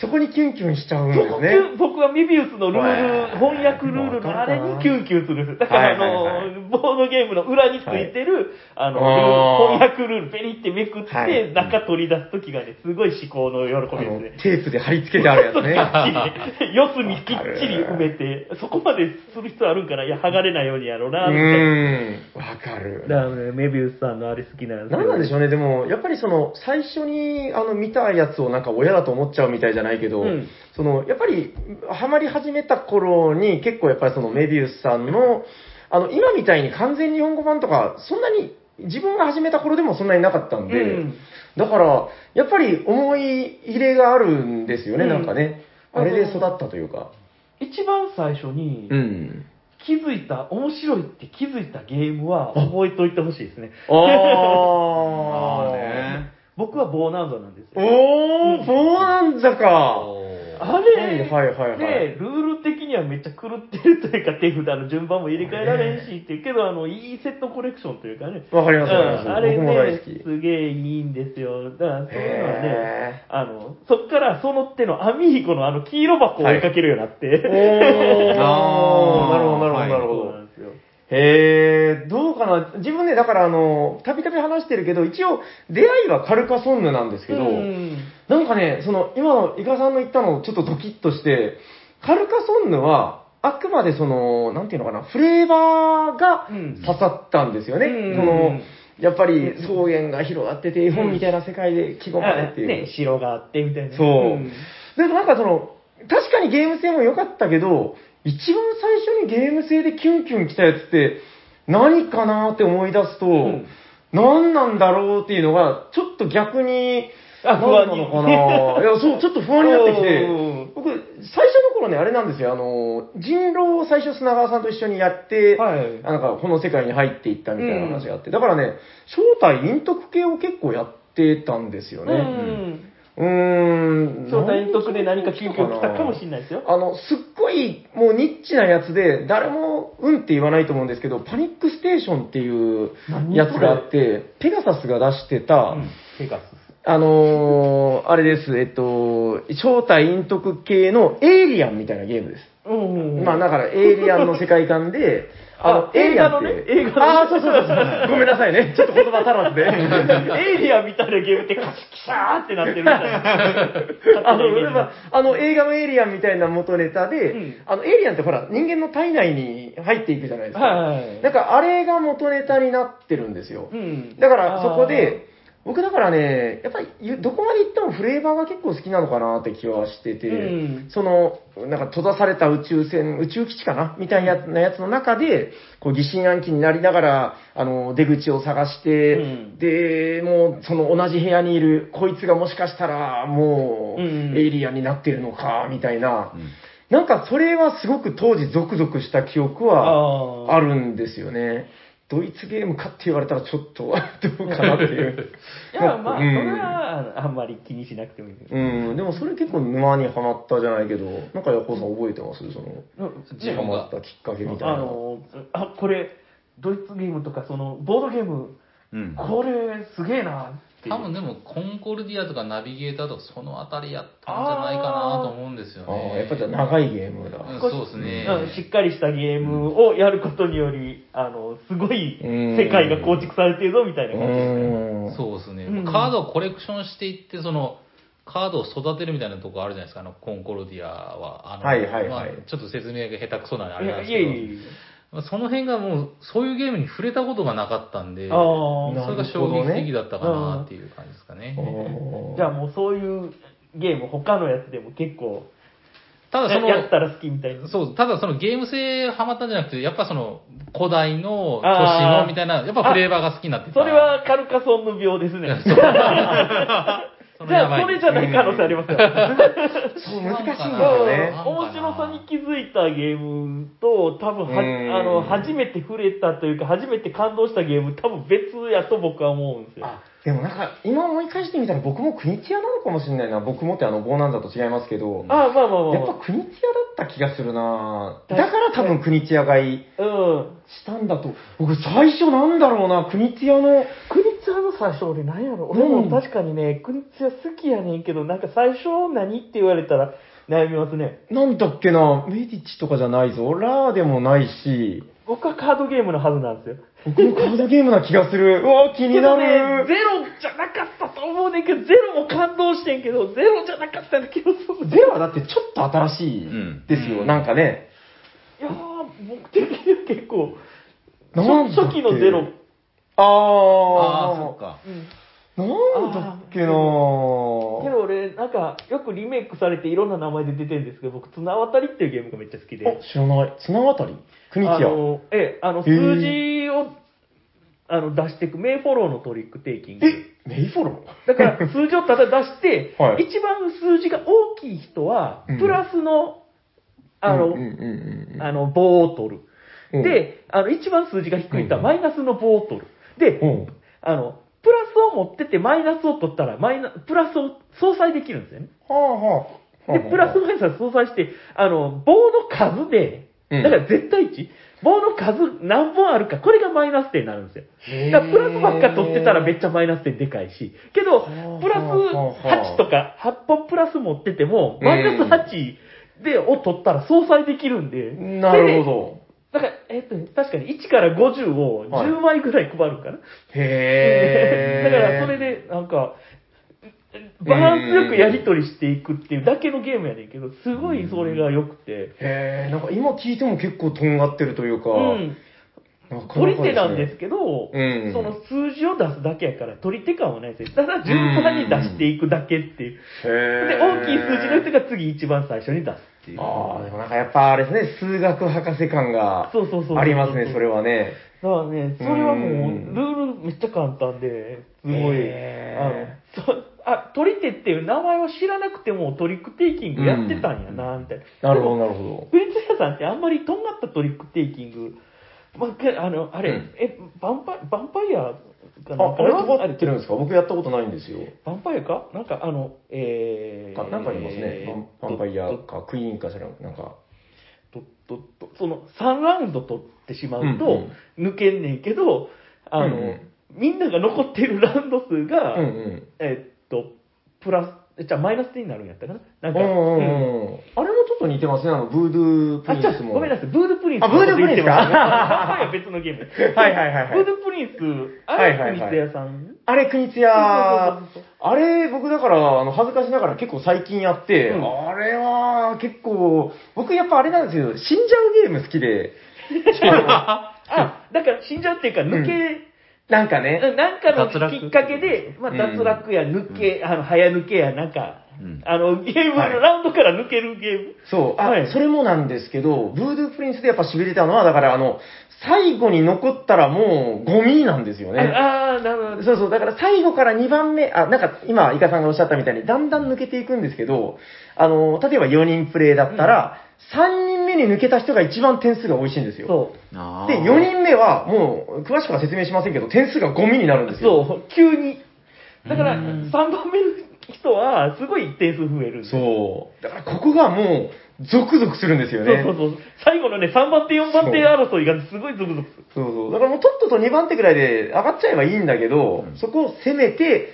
そこにキュンキュンしちゃうんそこですね。僕はメビウスのルール、翻訳ルールのあれにキュンキュンする。だから、あの、はいはいはいボードゲームの裏についてる、あの、あー翻訳ルール、ペリってめくって、はい中取り出すときがね、すごい思考の喜びですね。テープで貼り付けてあるやつね。四隅きっちり埋めて、そこまでする必要あるんかな、いや、剥がれないようにやろうな、うみたいな。ーん。わかる。だからね、メビウスさんのあれ好きなんですなんなんでしょうね、でも。も、やっぱりその、最初に、あの、見たやつをなんか親だと思っちゃうみたいじゃないけど、うんその、やっぱり、ハマり始めた頃に、結構やっぱりその、メビウスさんの、あの、今みたいに完全日本語版とか、そんなに、自分が始めた頃でもそんなになかったんで、うんだから、やっぱり思い入れがあるんですよね、うんなんかね。あれで育ったというか。一番最初にうん。気づいた、面白いって気づいたゲームは覚えておいてほしいですね。あ あね。僕はボーナンザなんですよ。おー、ボーナンザか。あれ、はいはいはいはいね、ルール的にはめっちゃ狂ってるというか、手札の順番も入れ替えられんしっていうけど、あの、いいセットコレクションというかね。わかりますわかります。うん。あれねすげえいいんですよ。だから、そういうのはねへ、あの、そっからその手のアミーゴのあの黄色箱を追いかけるようになって、おー、あー。なるほどなるほどはいなるほど。そうな。んですよ。へえ、どうかな？自分ね、だからあの、たびたび話してるけど、一応、出会いはカルカソンヌなんですけど、うんなんかね、その、今のイカさんの言ったのちょっとドキッとして、カルカソンヌは、あくまでその、なんていうのかな、フレーバーがうん。刺さったんですよね。うんその、やっぱり草原が広がってて、絵本みたいな世界で気込まれっていう。ね、城があってみたいな。そうん。でもなんかその、確かにゲーム性も良かったけど、一番最初にゲーム性でキュンキュン来たやつって、何かなって思い出すと、ん。何なんだろうっていうのが、ちょっと逆に、あ何なのかな いや、そう、ちょっと不安になってきて。うん、僕、最初の頃ね、あれなんですよ、あの、人狼を最初砂川さんと一緒にやって、はい。あなんか、この世界に入っていったみたいな話があって、だからね、正体、陰徳系を結構やってたんですよね。うん。うーん。招待陰徳で何か緊急来たかもしれないですよ。あの、すっごい、もうニッチなやつで、誰も、うんって言わないと思うんですけど、パニックステーションっていう何やつがあって、ペガサスが出してた、うんペガス。あのー、あれです、えっと、正体陰徳系のエイリアンみたいなゲームです。うんまあ、だから、エイリアンの世界観で、あエイリアンって映画のね映画のねああ、そうそうそうそう。ごめんなさいね。ちょっと言葉足らずで。エイリアンみたいなゲームってカシキシャーってなってるみたいな。あの、例えば、あの映画のエイリアンみたいな元ネタで、うんあの、エイリアンってほら、人間の体内に入っていくじゃないですか。はいはいはいなんか、あれが元ネタになってるんですよ。うんだから、そこで、僕だからね、やっぱり、どこまで行ってもフレーバーが結構好きなのかなって気はしてて、うん。その、なんか閉ざされた宇宙船、宇宙基地かなみたいなやつの中で、こう疑心暗鬼になりながら、あの、出口を探して、うん。で、もう、その同じ部屋にいる、こいつがもしかしたら、もう、うん。エイリアンになってるのか、みたいな、うん。なんかそれはすごく当時ゾクゾクした記憶はあるんですよね。ドイツゲームかって言われたらちょっと どうかなっていう。いや、まあ、そうんれはあんまり気にしなくてもいい。うん、でもそれ結構沼にはまったじゃないけど、なんかヤコウさん覚えてます？その、自分がハマったきっかけみたいな。あの、あ、これ、ドイツゲームとか、その、ボードゲーム、うん。これ、すげえな。多分でも、コンコルディアとかナビゲーターとかそのあたりやったんじゃないかなと思うんですよあね。あ、やっぱじゃあ長いゲームだ。うんそうですね。うんしっかりしたゲームをやることにより、あの、すごいうん世界が構築されてるぞみたいなう感じですね。ん。そうですね、うんカードをコレクションしていって、その、カードを育てるみたいなとこあるじゃないですか、あの、コンコルディアは。あの、はいはいはいまあちょっと説明が下手くそなあいれなんですけど、やいえいえ。まあその辺がもう、そういうゲームに触れたことがなかったんで。それが衝撃的だったかなっていう感じですかね。じゃあもうそういうゲーム、他のやつでも結構、ただその、やったら好きみたいな。そう、ただそのゲーム性ハマったんじゃなくて、やっぱその古代の都市のみたいな、やっぱフレーバーが好きになってた。それはカルカソンヌ病ですね。じゃあ、それじゃない可能性ありますよ。そう、難しいんですよね。面白さに気づいたゲームと、多分はうんあの、初めて触れたというか、初めて感動したゲーム、多分別やと僕は思うんですよ。あ、でもなんか、今思い返してみたら僕も国津屋なのかもしれないな。僕もってあの、ボーナンザと違いますけど、あまあまあまあやっぱ国津屋だった気がするなだから多分国津屋買いうん。したんだと。僕最初なんだろうな、国津屋の、クニツヤの最初俺何やろ？俺も確かにね、クニツヤ好きやねんけど、なんか最初何って言われたら悩みますね。なんだっけな、メディチとかじゃないぞ。ラーでもないし、僕はカードゲームのはずなんですよ。僕もカードゲームな気がする。うわ、気になけどね、る。ゼロじゃなかったと思うねんけど、ゼロも感動してんけど、ゼロじゃなかったような気がする。ゼロはだってちょっと新しいですよ、うんなんかね。いやー、僕的には結構、初期のゼロ。ああそっか。うん。なんだっけなけど俺、なんか、よくリメイクされていろんな名前で出てるんですけど、僕、綱渡りっていうゲームがめっちゃ好きで。あ、知らない。綱渡り？国津屋？あの、ええ、あの、数字を、あの、出していく、メイフォローのトリックテイキング。え、メイフォロだから、数字をただ出して、はい。一番数字が大きい人はうん、プラスの、あの、うんうんうんうんあの、棒を取る。うん。で、あの、一番数字が低い人はうんマイナスの棒を取る。で、うんあの、プラスを持っててマイナスを取ったら、マイナ、プラスを相殺できるんですよね。はあはあ。で、プラスマイナス相殺して、あの、棒の数で、うんだから絶対値、棒の数何本あるか、これがマイナス点になるんですよ。へーだからプラスばっか取ってたらめっちゃマイナス点でかいし、けど、プラス8とか、8本プラス持ってても、マイナス8で、を取ったら相殺できるんで、なるほど。だから、えっとね、確かに1から50を10枚ぐらい配るかな。へー。だから、それで、なんか、バランスよくやり取りしていくっていうだけのゲームやねんけど、すごいそれが良くて、へー、なんか今聞いても結構とんがってるというか、うん。なか取り手なんですねけど、うんその数字を出すだけやから、取り手感はないですよ。ただ順番に出していくだけっていう。へで、ー大きい数字の人が次一番最初に出すっていう。ああ、でもなんかやっぱあれですね、数学博士感がそうそうそうそうありますね、それはね。だからね、それはもう、うんルールめっちゃ簡単で、すごい、へあの、そあ、取り手っていう名前を知らなくてもトリックテイキングやってたんやな、みたいな。なるほど、なるほフリッツ屋さんってあんまりとんがったトリックテイキング、まあ、けあの、あれ、うんえ、ヴァンパイ、ヴァンパイア。あ、あれとかってるんですか？僕やったことないんですよ。ヴァンパイアか？なんかあの、えー、あなんかありますね。えヴァンパイアか、クイーンかしら、なんか。とととその3ラウンド取ってしまうとうん抜けんねんけど、あの、うんうんみんなが残っているラウンド数が、うんうん。えっと、プラス、じゃあマイナス点になるんやったかな？なんか、うんあれもちょっと似てますね、あの、ブードゥープリンスも。ごめんなさい、ブードゥープリンスあブードゥープリンスか？は別のゲーム。はいはいはいはい。ブードゥプリンス、あれ、はいはいはい。クニツ屋さん？あれ、国津屋。あれ、僕だから、あの、恥ずかしながら結構最近やって、うん。あれは結構、僕やっぱあれなんですけど、死んじゃうゲーム好きで、あ、だから死んじゃうっていうか、抜け、なんかね、なんかのきっかけで、まあ、うん脱落や抜け、あの、早抜けや、なんか、うんあの、ゲームはいのラウンドから抜けるゲーム。そう、あ、はいそれもなんですけど、ブードゥープリンスでやっぱ痺れたのは、だからあの、最後に残ったらもうゴミなんですよね。ああー、なるほど。そうそう、だから最後から2番目、あ、なんか今、イカさんがおっしゃったみたいに、だんだん抜けていくんですけど、あの、例えば4人プレイだったら、3人目に抜けた人が一番点数が美味しいんですよ。そう。で、4人目は、もう、詳しくは説明しませんけど、点数がゴミになるんですよ。そう、急に。だから、うん3番目の人は、すごい点数増えるんでそう。だから、ここがもう、ゾクゾクするんですよね。そうそうそう。最後のね、3番手、4番手争いがすごいゾクゾクする。そうそう。だからもうとっとと2番手ぐらいで上がっちゃえばいいんだけど、うんそこを攻めて、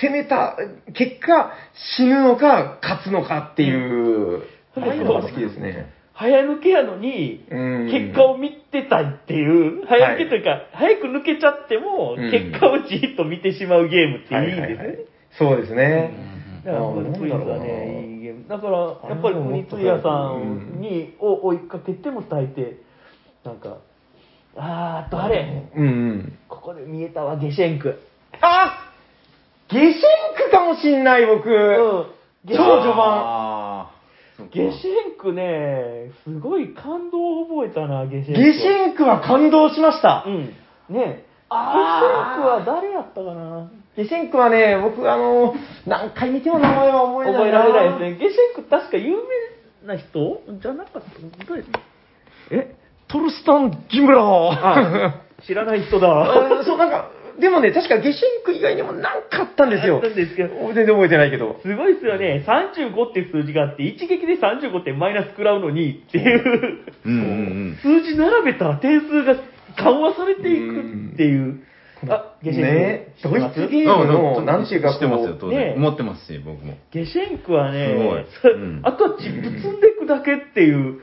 攻めた結果、死ぬのか、勝つのかっていう、うんああいうのが好きですね。早抜けやのに、うん結果を見てたいっていう、早抜けというか、早く抜けちゃっても、うん結果をじっと見てしまうゲームっていいんはいはいはいですよね。そうですね。だから、イズはなんだろうなね、いいゲーム。だから、やっぱり国津屋さんに、を追いかけても大抵、なんか、あーあとあれ、うんうん。ここで見えたわ、ゲシェンク。あゲシェンクかもしんない、僕。超序盤。ゲシェンクね、すごい感動を覚えたな、ゲシェンク。ゲシェンクは感動しました。うん。ねゲシェンクは誰やったかな？ゲシェンクはね、僕あの、何回見ても名前は覚えない覚えられないですね。ゲシェンク確か有名な人？じゃなかった誰？えトルスタン・ギムラー。あ、知らない人だ。あそう、なんか、でもね、確かゲシェンク以外にも何かあったんですよあった。んですけど、全然覚えてないけど。すごいですよね。35って数字があって、一撃で35点マイナス食らうのにっていう、うんうんうん。数字並べたら点数が緩和されていくっていう。あ、ゲシェンク。ねドイツゲームの、なんていうか知ってますよ、こ当ね然。持ってますし、僕も。ゲシェンクはね、すごいうんあとはチップ積んでいくだけっていう、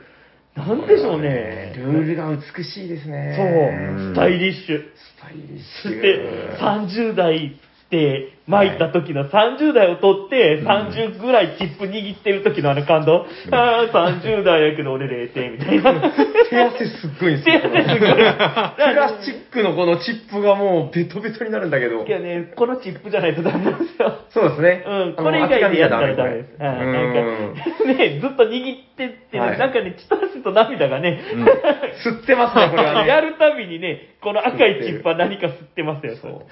なんでしょうう、ね。ルールが美しいですそう、ね。スタイリッシュ。スタイリッシそしてュ。、30代て巻いた時の30代を取って、30ぐらいチップ握ってる時のあの感動。ああ、30代やけど俺0点みたいな。手汗すっごいんですよ。手汗すごい プラスチックのこのチップがもうベトベトになるんだけどい。やね、このチップじゃないとダメなんですよ。そうですね。うん、これ以外でやったらダメです。なんか、ね、ずっと握ってって、はいなんかね、血と汗と涙がね、うん吸ってますね、これはね。やるたびにね、この赤いチップは何か吸ってますよ、そう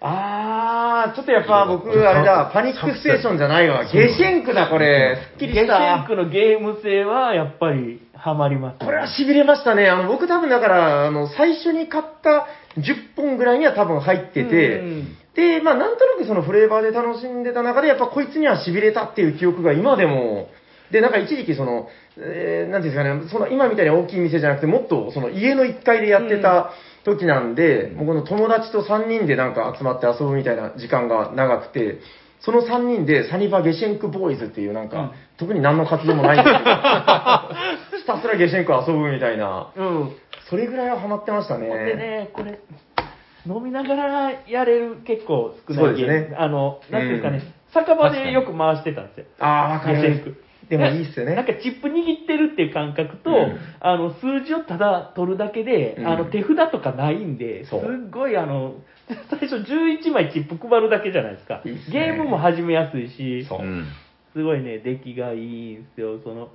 あー、ちょっとやっぱ僕、あれだ、パニックステーションじゃないわ。ゲシェンクだ、これ。すっきりゲシした。ェンクのゲーム性はやっぱりハマります、これは痺れましたね。あの、僕多分だから、あの、最初に買った10本ぐらいには多分入ってて、うんで、まあなんとなくそのフレーバーで楽しんでた中で、やっぱこいつには痺れたっていう記憶が今でも、で、なんか一時期その、えーなんていうんですかね、その今みたいに大きい店じゃなくて、もっとその家の1階でやってた時なんで、もうこの友達と3人でなんか集まって遊ぶみたいな時間が長くて、その3人でサニバ・ゲシェンク・ボーイズっていうなんか、うん特に何の活動もないんですけど、ひたすらゲシェンク遊ぶみたいな、うん。それぐらいはハマってましたね。でね、これ、飲みながらやれる結構少そうないゲーム。ですねあの、なんていうかね、うん酒場でよく回してたんですよ。ああ、わかるゲシェンク。でもいいっすよね。なんかチップ握ってるっていう感覚と、うんあの数字をただ取るだけで、うんあの手札とかないんで、すそうっごいあの、最初11枚チップ配るだけじゃないですか。いいっすねゲームも始めやすいし。すごいね、出来がいいんですよ、その。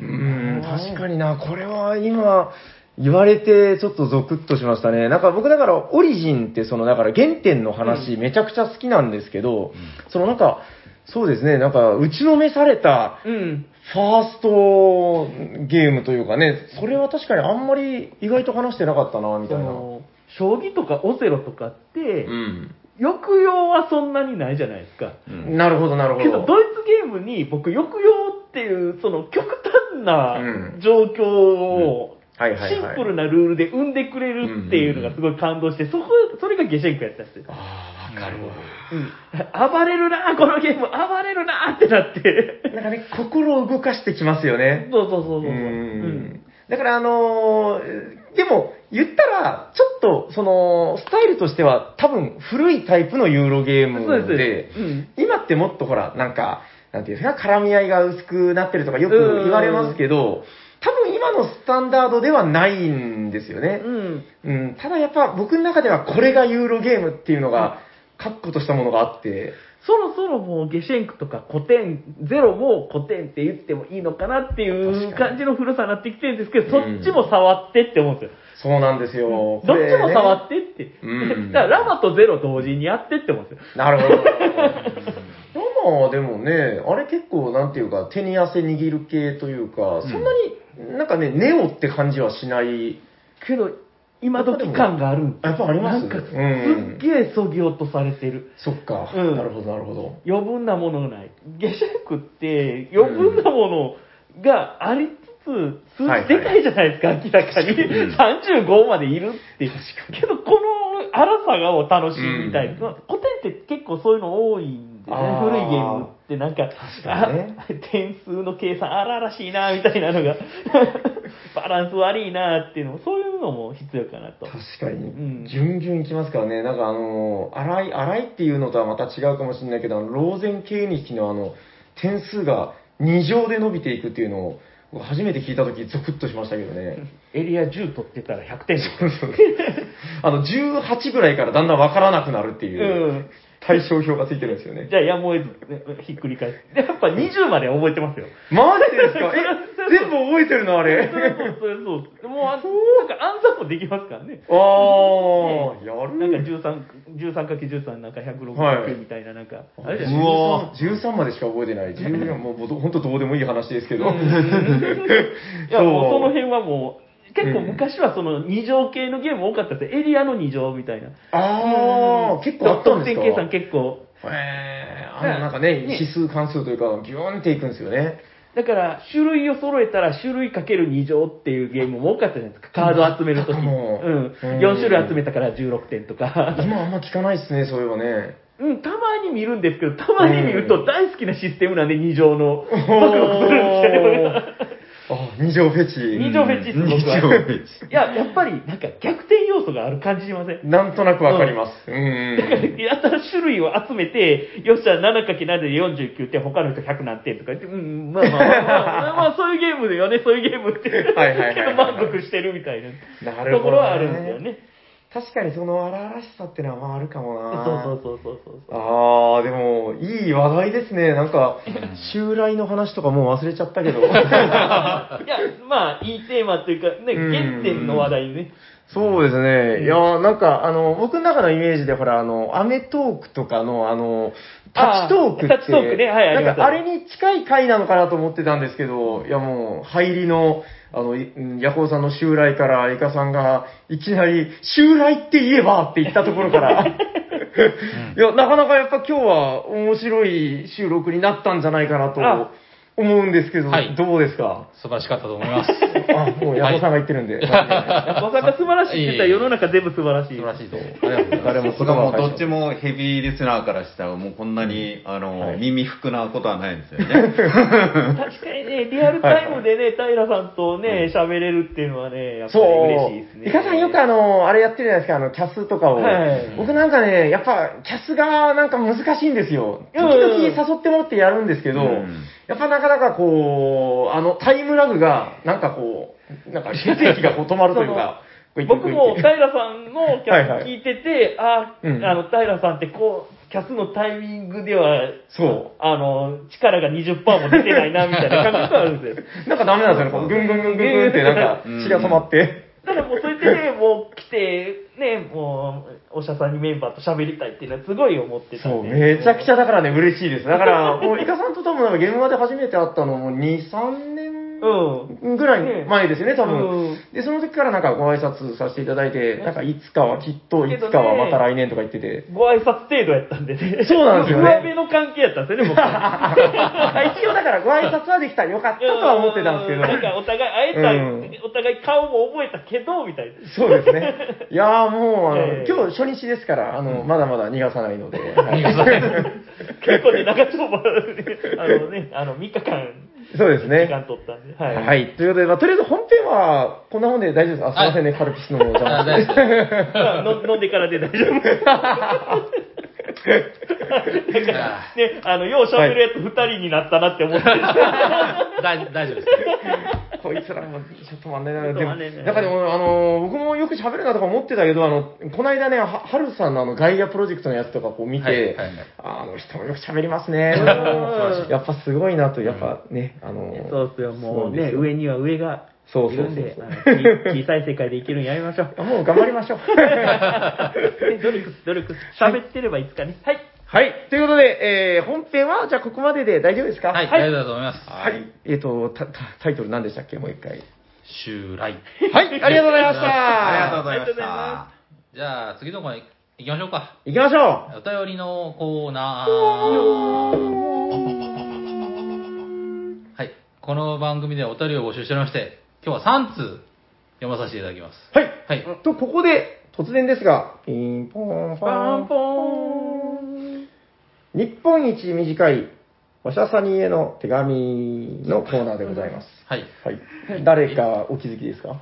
うん、確かにな、これは今、言われてちょっとゾクッとしましたね。なんか僕だから、オリジンってその、だから原点の話、めちゃくちゃ好きなんですけど、そのなんか、そうですね、なんか、打ちのめされた、うん。ファーストゲームというかね、それは確かにあんまり意外と話してなかったな、みたいな。その将棋とかオセロとかって、うん。抑揚はそんなにないじゃないですか。うんなるほど、なるほけど、ど。ドイツゲームに僕、抑揚っていう、その極端なうん状況を、はいはいはいシンプルなルールで生んでくれるっていうのがすごい感動して、そこ、それがゲシェンクやったんですよ。あかる。うん。暴れるなこのゲーム、暴れるなってなって。なんかね、心を動かしてきますよね。そうそうそうそう。ううんんだから、あのーでも、言ったら、ちょっと、その、スタイルとしては、多分、古いタイプのユーロゲームで、です。うん。今ってもっとほら、なんか、なんていうんですか、絡み合いが薄くなってるとかよく言われますけど、多分今のスタンダードではないんですよね。うん。うん、ただやっぱ僕の中ではこれがユーロゲームっていうのが、確固としたものがあって、そろそろもうゲシェンクとか古典、ゼロも古典って言ってもいいのかなっていう感じの古さになってきてるんですけど、うんそっちも触ってって思うんですよ。そうなんですよ。どっちも触ってって。うんだからラマとゼロ同時にやってって思うんですよ。なるほど。ママでもね、あれ結構なんていうか、手に汗握る系というか、そんなになんかね、ネオって感じはしない。けど、今時感があるんですよやっぱありますなんかすうんっげえそぎ落とされてる。そっか。うんなるほど、なるほど。余分なものがない。ゲシェンクって余分なものがありつつ、数はいはい字でかいじゃないですか、明らかに。35までいるって。けど、この荒さがを楽しみみたいな。うん古典って結構そういうの多いん古いゲームってなんか、かにね。あ 点数の計算荒々しいな、みたいなのが、バランス悪いなっていうのも、そういうのも必要かなと。確かに、うん。ギュンギュンいきますからね。なんかあの、荒い、荒いっていうのとはまた違うかもしれないけど、あのローゼン系にのあの、点数が2乗で伸びていくっていうのを、僕初めて聞いたときゾクッとしましたけどね。エリア10取ってたら100点あの、18ぐらいからだんだんわからなくなるっていう、うん対象表がついてるんですよね。じゃあやむを得ず、ねひっくり返す。でやっぱ20までは覚えてますよ。マジですか？え、全部覚えてるのあれ？それそう、それそう。もう、あなんか暗算もできますからね。あー、やるなんか13、13×13 なんかはい169みたいな、なんか、あれじゃうわ13 13までしか覚えてない。14もうほんと本当どうでもいい話ですけど。いや、もうその辺はもう、結構昔はその二乗系のゲーム多かったですよ。エリアの二乗みたいな。あー、結構あったんですか？得点計算結構。へー、あのなんかね、ね指数関数というか、ギューンっていくんですよね。だから、種類を揃えたら種類かける2乗っていうゲームも多かったじゃないですか。カード集めるとき。うん。もううん4種類集めたから16点とか。今あんま聞かないですね、そういえばね。うん、たまに見るんですけど、たまに見ると大好きなシステムなんで2乗の。おバカバカするんですよね。二乗フェチ。二乗フェチっす、僕二乗は。フェチいや、やっぱり、なんか逆転要素がある感じしません？なんとなくわかります。うん。だから、やったら種類を集めて、よっしゃ、7×7 で49点、他の人100何点とか言って、うん、まあまあまあ、まあ、まあ、そういうゲームだよね、そういうゲームって。はいはいはいはいけど満足してるみたいななるほどねところはあるんですよね。確かにその荒々しさってのはまああるかもな。そうそうそうそうそう。ああ、でも、いい話題ですね。なんか、襲来の話とかもう忘れちゃったけど。いや、まあ、いいテーマっていうか、ね、うん原点の話題ね。そうですね。いや、なんか、あの、僕の中のイメージで、ほら、あの、アメトークとかの、あの、タッチトークって。タッチトークねはいなんか、あれに近い回なのかなと思ってたんですけど、いや、もう、入りの、あの、ヤコウさんの襲来から、イカさんが、いきなり、襲来って言えばって言ったところから、いや、なかなかやっぱ今日は面白い収録になったんじゃないかなと。あ思うんですけど、はいどうですか？素晴らしかったと思います。あ、もうヤコウさんが言ってるんで。小坂素晴らしいって言ったら世の中全部素晴らしい。素晴らしいと思う。ありがとうございます。誰も僕はもうどっちもヘビーリスナーからしたら、もうこんなに、あの、はい耳服なことはないんですよね。確かにね、リアルタイムでね、平さんとね、喋れるっていうのはね、やっぱり。嬉しいですね。イカさんよくあの、あれやってるじゃないですか、あの、キャスとかを。はい僕なんかね、やっぱ、キャスがなんか難しいんですよ。時々誘ってもらってやるんですけど、うんやっぱなかなかこう、あの、タイムラグが、なんかこう、なんか血液がこう止まるというか、僕も平さんのキャス聞いてて、あ、うんあの、平さんってこう、キャスのタイミングでは、そう。あの、力が20%も出てないな、みたいな感覚があるんですよ。なんかダメなんですよね。こうぐんぐんぐんぐんぐんってなんか血が止まって。ただもうそうやってね、もう来て、ね、もう、お医者さんにメンバーと喋りたいっていうのはすごい思ってたそう、めちゃくちゃだからね、嬉しいです。だから、もう、イカさんと多分、現場で初めて会ったのも2、3年うん。ぐらい前ですよね、多分。うんで、その時からなんかご挨拶させていただいて、なんかいつかはきっと、いつかはまた来年とか言ってて。ご挨拶程度やったんでね。そうなんですよね上辺の関係やったんですよね、僕は。一応だからご挨拶はできたらよかったとは思ってたんですけど。なんかお互い会えた、うんお互い顔も覚えたけど、みたいな。そうですね。いやーもう、あの、ええ今日初日ですから、あの、まだまだ逃がさないので。逃がさない結構ね、長丁場、あのね、あの、3日間、そうですね。時間取ったんで。はい。はい。ということで、まあ、とりあえず本編は、こんなもんで大丈夫です。あ、すいませんね、カルピスのお邪魔あ飲んでからで大丈夫。なんか、ね、あの、よう喋るやつ2人になったなって思ってる。大大丈夫です。こいつらもちょっと待んないな。でも、ななんかでも、あの、僕もよく喋るなとか思ってたけど、あの、この間ね、ははるさんのあの、ガイアプロジェクトのやつとかこう見て、はいはいはいあの人もよく喋りますね。うんやっぱすごいなと、やっぱね、あの、そうっすよ、もうね、上には上がそうそうそういるんで、小さ い世界で生きるのやめましょう。あもう頑張りましょう。ね努力、努力、喋ってればいつかね。はい。はい。ということで、えー、本編は、じゃあここまでで大丈夫ですか？はい、はい。大丈夫だと思います。はい。えっ、とた、たタイトル何でしたっけ？もう一回。襲来。はい、ありがとうございました。ありがとうございました。じゃあ、次のコーナー行きましょうか。行きましょお便りのコーナー。はい。この番組ではお便りを募集しておりまして、今日は3通読まさせていただきます。う。はい。はい。と、ここで、突然ですが、ピンポンパンパンポーン。日本一短い、おしゃさにへの手紙のコーナーでございます。はい。はい。誰かお気づきですか？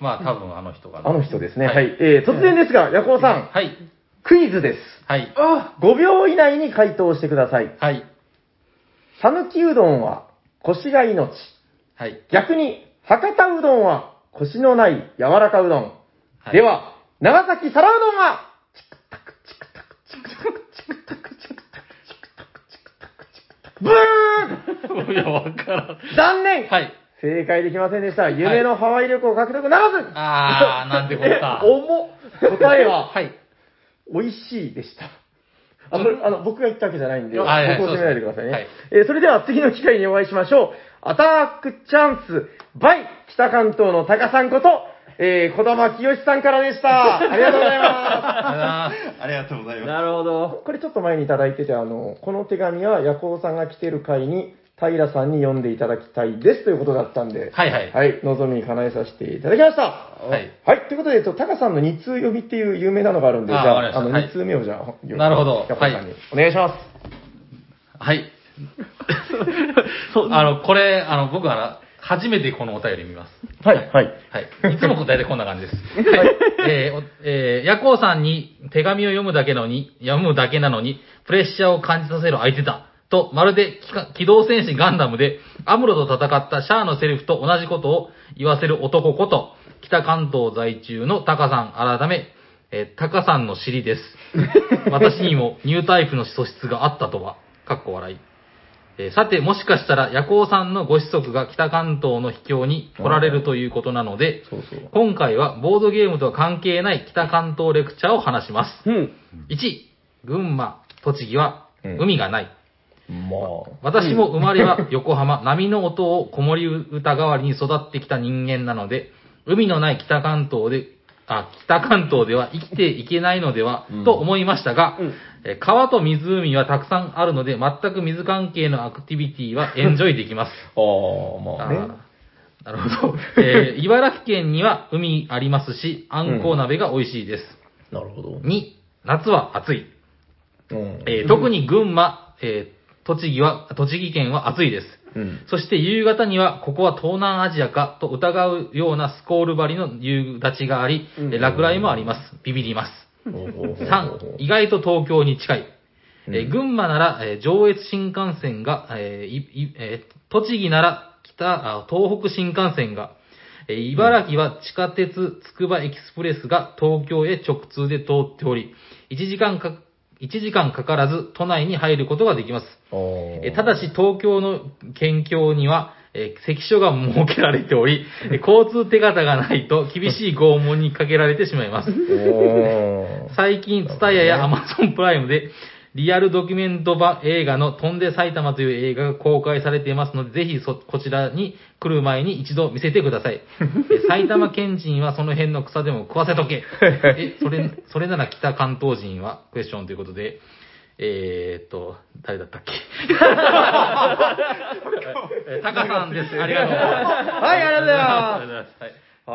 まあ、多分あの人かな。あの人ですね。は。はいいえー、突然ですが、ヤコウさん、はい。クイズです。はい。あ5秒以内に回答してください。はい。さぬきうどんは腰が命。はい。逆に、博多うどんは腰のない柔らかうどん。はいでは、長崎皿うどんは、ブーンいや、わからん。残念はい。正解できませんでした。夢のハワイ旅行獲得ならず、あー、なんてこった。重っ答えは、はい。美味しいでした。あの、あの僕が言ったわけじゃないんで、僕をはいはい責めないでくださいね。そうですえーそれでは次の機会にお会いしましょう。アタックチャンス、バイ、北関東のタカさんこと、えー、小玉清さんからでした。ありがとうございまあありがとうございます。なるほどす。。これちょっと前にいただいてて、あの、この手紙はヤコウさんが来てる回に、平さんに読んでいただきたいですということだったんで、はいはい。はい、望み叶えさせていただきました。はい。はい。ということで、えっと、タカさんの2通読みっていう有名なのがあるんで、じあゃあ、あの、わかりましたはい2通目をじゃあ、なるほどヤコウさんに、お願いします。はい。そあの、これ、あの、僕はな、初めてこのお便り見ます。はい、はい。はい。いつも大体こんな感じです。はい。えーおえー、ヤコウさんに手紙を読むだけのに、読むだけなのに、プレッシャーを感じさせる相手だ。と、まるで機動戦士ガンダムで、アムロと戦ったシャアのセリフと同じことを言わせる男こと、北関東在住のタカさん改め、えータカさんの尻です。私にもニュータイプの素質があったとは、かっこ笑い。えーさて、もしかしたら、夜行さんのご子息が北関東の秘境に来られるということなので、そうそう。今回はボードゲームとは関係ない北関東レクチャーを話します。うん。1、群馬、栃木はうん海がない。ま私も生まれは横浜、波の音を子守歌代わりに育ってきた人間なので、海のない北関東で、あ、北関東では生きていけないのでは、うんと思いましたが、うんえー川と湖はたくさんあるので、全く水関係のアクティビティはエンジョイできます。あ、ああ、まあね。なるほど。えー茨城県には海ありますし、あんこう鍋が美味しいです。なるほど。2、夏は暑い。うん。えー特に群馬、えー栃木は、栃木県は暑いです。うん。そして夕方には、ここは東南アジアかと疑うようなスコール張りの夕立ちがあり、うんえー落雷もあります。ビビります。ほうほうほうほう3、意外と東京に近い。えーうん群馬なら、えー上越新幹線が、えーいいえー栃木なら北あ、東北新幹線が、えー茨城は地下鉄つくばエキスプレスが東京へ直通で通っており、1時間か、1時間かからず都内に入ることができます。えーただし東京の県境には、えー関所が設けられており、えー交通手形がないと厳しい拷問にかけられてしまいます。最近、ツタヤや Amazon プライムで、リアルドキュメント版映画の飛んで埼玉という映画が公開されていますので、ぜひそ、こちらに来る前に一度見せてください。え埼玉県人はその辺の草でも食わせとけ。え、それ、それなら北関東人はクエスチョンということで、えーっと、誰だったっけ？えタカさんです。ありがとうございます。はいありがとうございますありがとうございます。はい。あー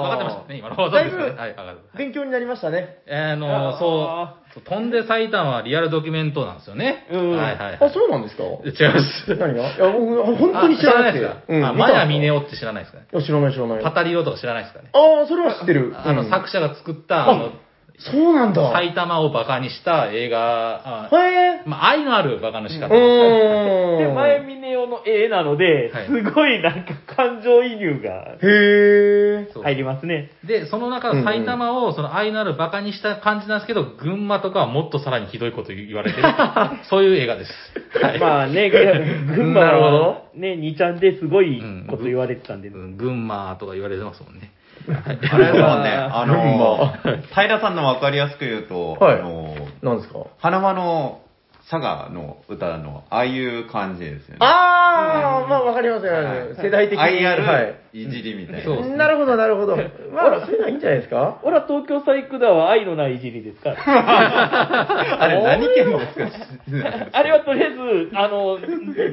分かってましたね、今の。だいぶそうですねはい、分かっ勉強になりましたね。あの、あそう、飛んで埼玉はリアルドキュメントなんですよね。うんはいはい、はい。あ、そうなんですか？違います。何が？いや、僕、本当に知らなくて。あ知らないですか、うんあ、マヤミネオ。オって知らないですかね。いや知らない知らない。パタリロとか知らないですかね。ああ、それは知ってる。あの、うん作者が作った、あの、そうなんだ。埼玉をバカにした映画、あへえ。まあ、愛のあるバカの仕う方。で、前峰夫の絵なので、はいすごいなんか感情移入が入りますね。で、その中埼玉を、その愛のあるバカにした感じなんですけど、群馬とかはもっとさらにひどいこと言われてる。そういう映画です。はい。まあね、群馬 なるほはどね、2ちゃんですごいこと言われてたんで、うん群馬とか言われてますもんね。あれもんね、あ群の馬、平さんの分かりやすく言うと、はい。あの、何ですか？花間の佐賀の歌の、ああいう感じですよね。ああ、まあわかりますよ、はい世代的に。愛あはいじりみたいな。そうなるほど、なるほど。まあ、そういうのはいいんじゃないですか？俺は東京サイクダーは愛のないいじりですから。あれ何県ですか？あれはとりあえず、あの、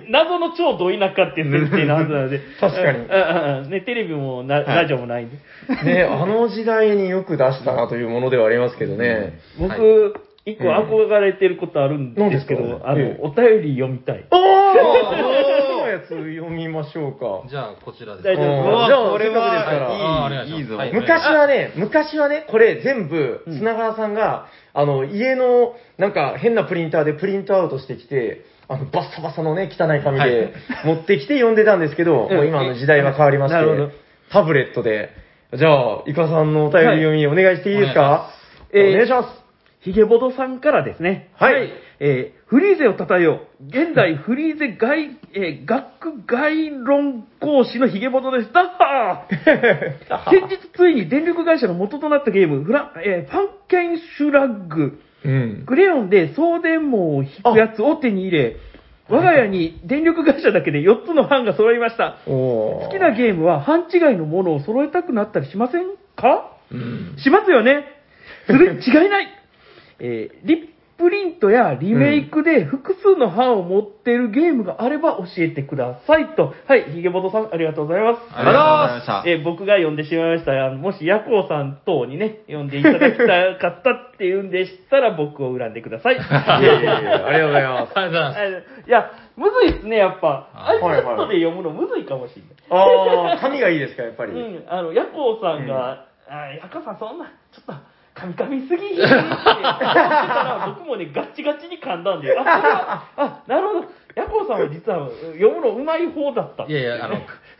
謎の超ど田舎っていう設定のはずなので。確かにうんうんうんね、テレビもなはいラジオもないんで。ね、あの時代によく出したなというものではありますけどね。僕、は一個憧れてることあるんですけどあの、ええ。お便り読みたい。おーのやつ読みましょう。か。じゃあ、こちらです。大丈夫じゃあこれせっかくですから。あお願いしますはいいいぞ。はい。昔はね、昔はね、これ全部、うん。砂川さんが、あの、家の、なんか変なプリンターでプリントアウトしてきて、あの、バッサバサのね、汚い紙はい。で持ってきて読んでたんですけど、うん。もう今の時代は変わりましてなるほど、タブレットで、じゃあ、イカさんのお便り読みお願いしていいですか、お願いします。お願いします。ヒゲボドさんからですね。はいえーフリーゼを称えよう。現代フリーゼ外、えー学概論講師のヒゲボドです。だっはー 先日ついに電力会社の元となったゲーム、フラ、えーファンケンシュラッグ、うん。クレヨンで送電網を引くやつを手に入れ、我が家に電力会社だけで4つの班が揃いました。お好きなゲームは班違いのものを揃えたくなったりしませんか？うん。しますよね。するに違いない。えーリプリントやリメイクで複数の版を持っているゲームがあれば教えてくださいと。はい、ヒゲボトさんありがとうございます。ありがとうございました。えー僕が読んでしまいました。あのもしヤコウさん等にね、読んでいただきたかったっていうんでしたら僕を恨んでください。いやいやいや、ありがとうございます。ありがとうございます。いや、むずいっすね、やっぱ。あ iPad で読むのむずいかもしれああ、紙がいいですか、やっぱり。ない。うん、あの、ヤコウさんが、あヤコウさんそんな、ちょっと、噛み噛みすぎ って言ってたら、僕もね、ガッチガチに噛んだんで、あ、それは、あ、なるほど。ヤコウさんは実は読むの上手い方だった。いやいや、あの、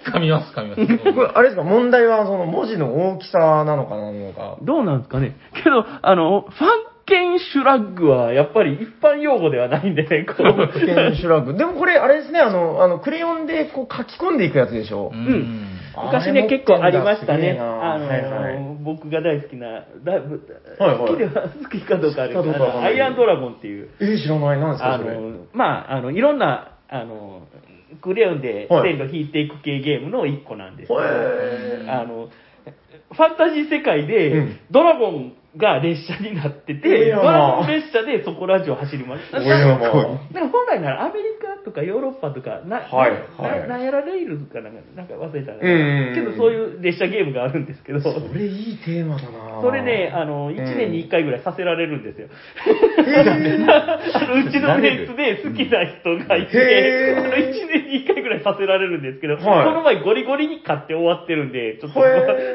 噛みます、噛みます。これ、あれですか、問題はその文字の大きさなのかなのか。どうなんですかね？けど、あの、ファンケンシュラッグはやっぱり一般用語ではないんでね、こう。危険シュラッグ。でもこれ、あれですね、あの、あの、クレヨンでこう書き込んでいくやつでしょ？うん。昔ね、結構ありましたね。あの、はいはい。僕が大好きな、だいぶ、はいはい。好きでは、好きかどうかあるけど好きかどうかわかんない。あのアイアンドラゴンっていう、えー、知らない。なんですか。あの、まあ、あの、いろんな、あの、クレヨンではい。線路引いていく系ゲームの一個なんですけど、へー。あの、ファンタジー世界で、うん。ドラゴンが列車になってえて、えやなドラゴン列車でそこら中走ります。おやまあだから本来ならアメリカとかヨーロッパとか、な、はいなはい。ななんやらレイルズかなんか、なんか忘れたな、うんうんうん。けどそういう列車ゲームがあるんですけど、それいいテーマだな。それね、あの、1年に1回ぐらいさせられるんですよ。あのうちのメンツで好きな人がいて、あの1年に1回ぐらいさせられるんですけど、はい。この前ゴリゴリに買って終わってるんで、ちょっと、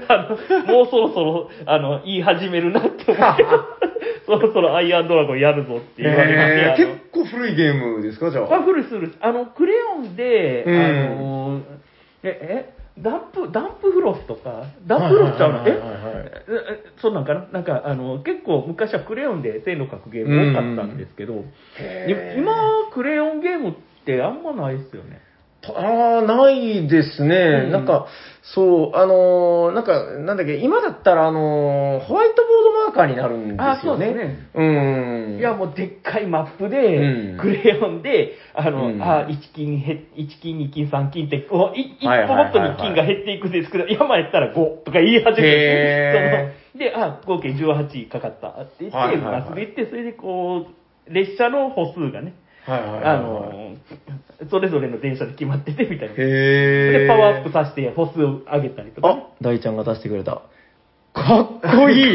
あの、もうそろそろ、あの、言い始めるな そろそろアイアンドラゴンやるぞって言われえーて、あの結構古いゲームですか、じゃあ、あ。古い古い。あの、クレヨンで、うんあの、え、え、ダンプ、ダンプフロスとか、ダンプフロスちゃうの？えそうなんかななんか、あの、結構昔はクレヨンで線路描くゲーム多かったんですけど、へー今、クレヨンゲームってあんまないですよね。ああ、ないですね。うん。なんか、そう、あのーなんか、なんだっけ、今だったら、あのーホワイトボードマーカーになるんですよね。あそうですね。うん。いや、もうでっかいマップで、うん。クレヨンで、あの、うん。あ、1金へ、1金、2金、3金って、こう、い一はい歩ごとに金が減っていくんですけど、山やったら5とか言い始めへて、その、で、あ、合計18かかったって言って、はいはいはい。マスで行って、それでこう、列車の歩数がね、はいはいあの、それぞれの電車で決まっててみたいな。へえ。で、パワーアップさせて歩数を上げたりとかね、あ、大ちゃんが出してくれた。かっこいい。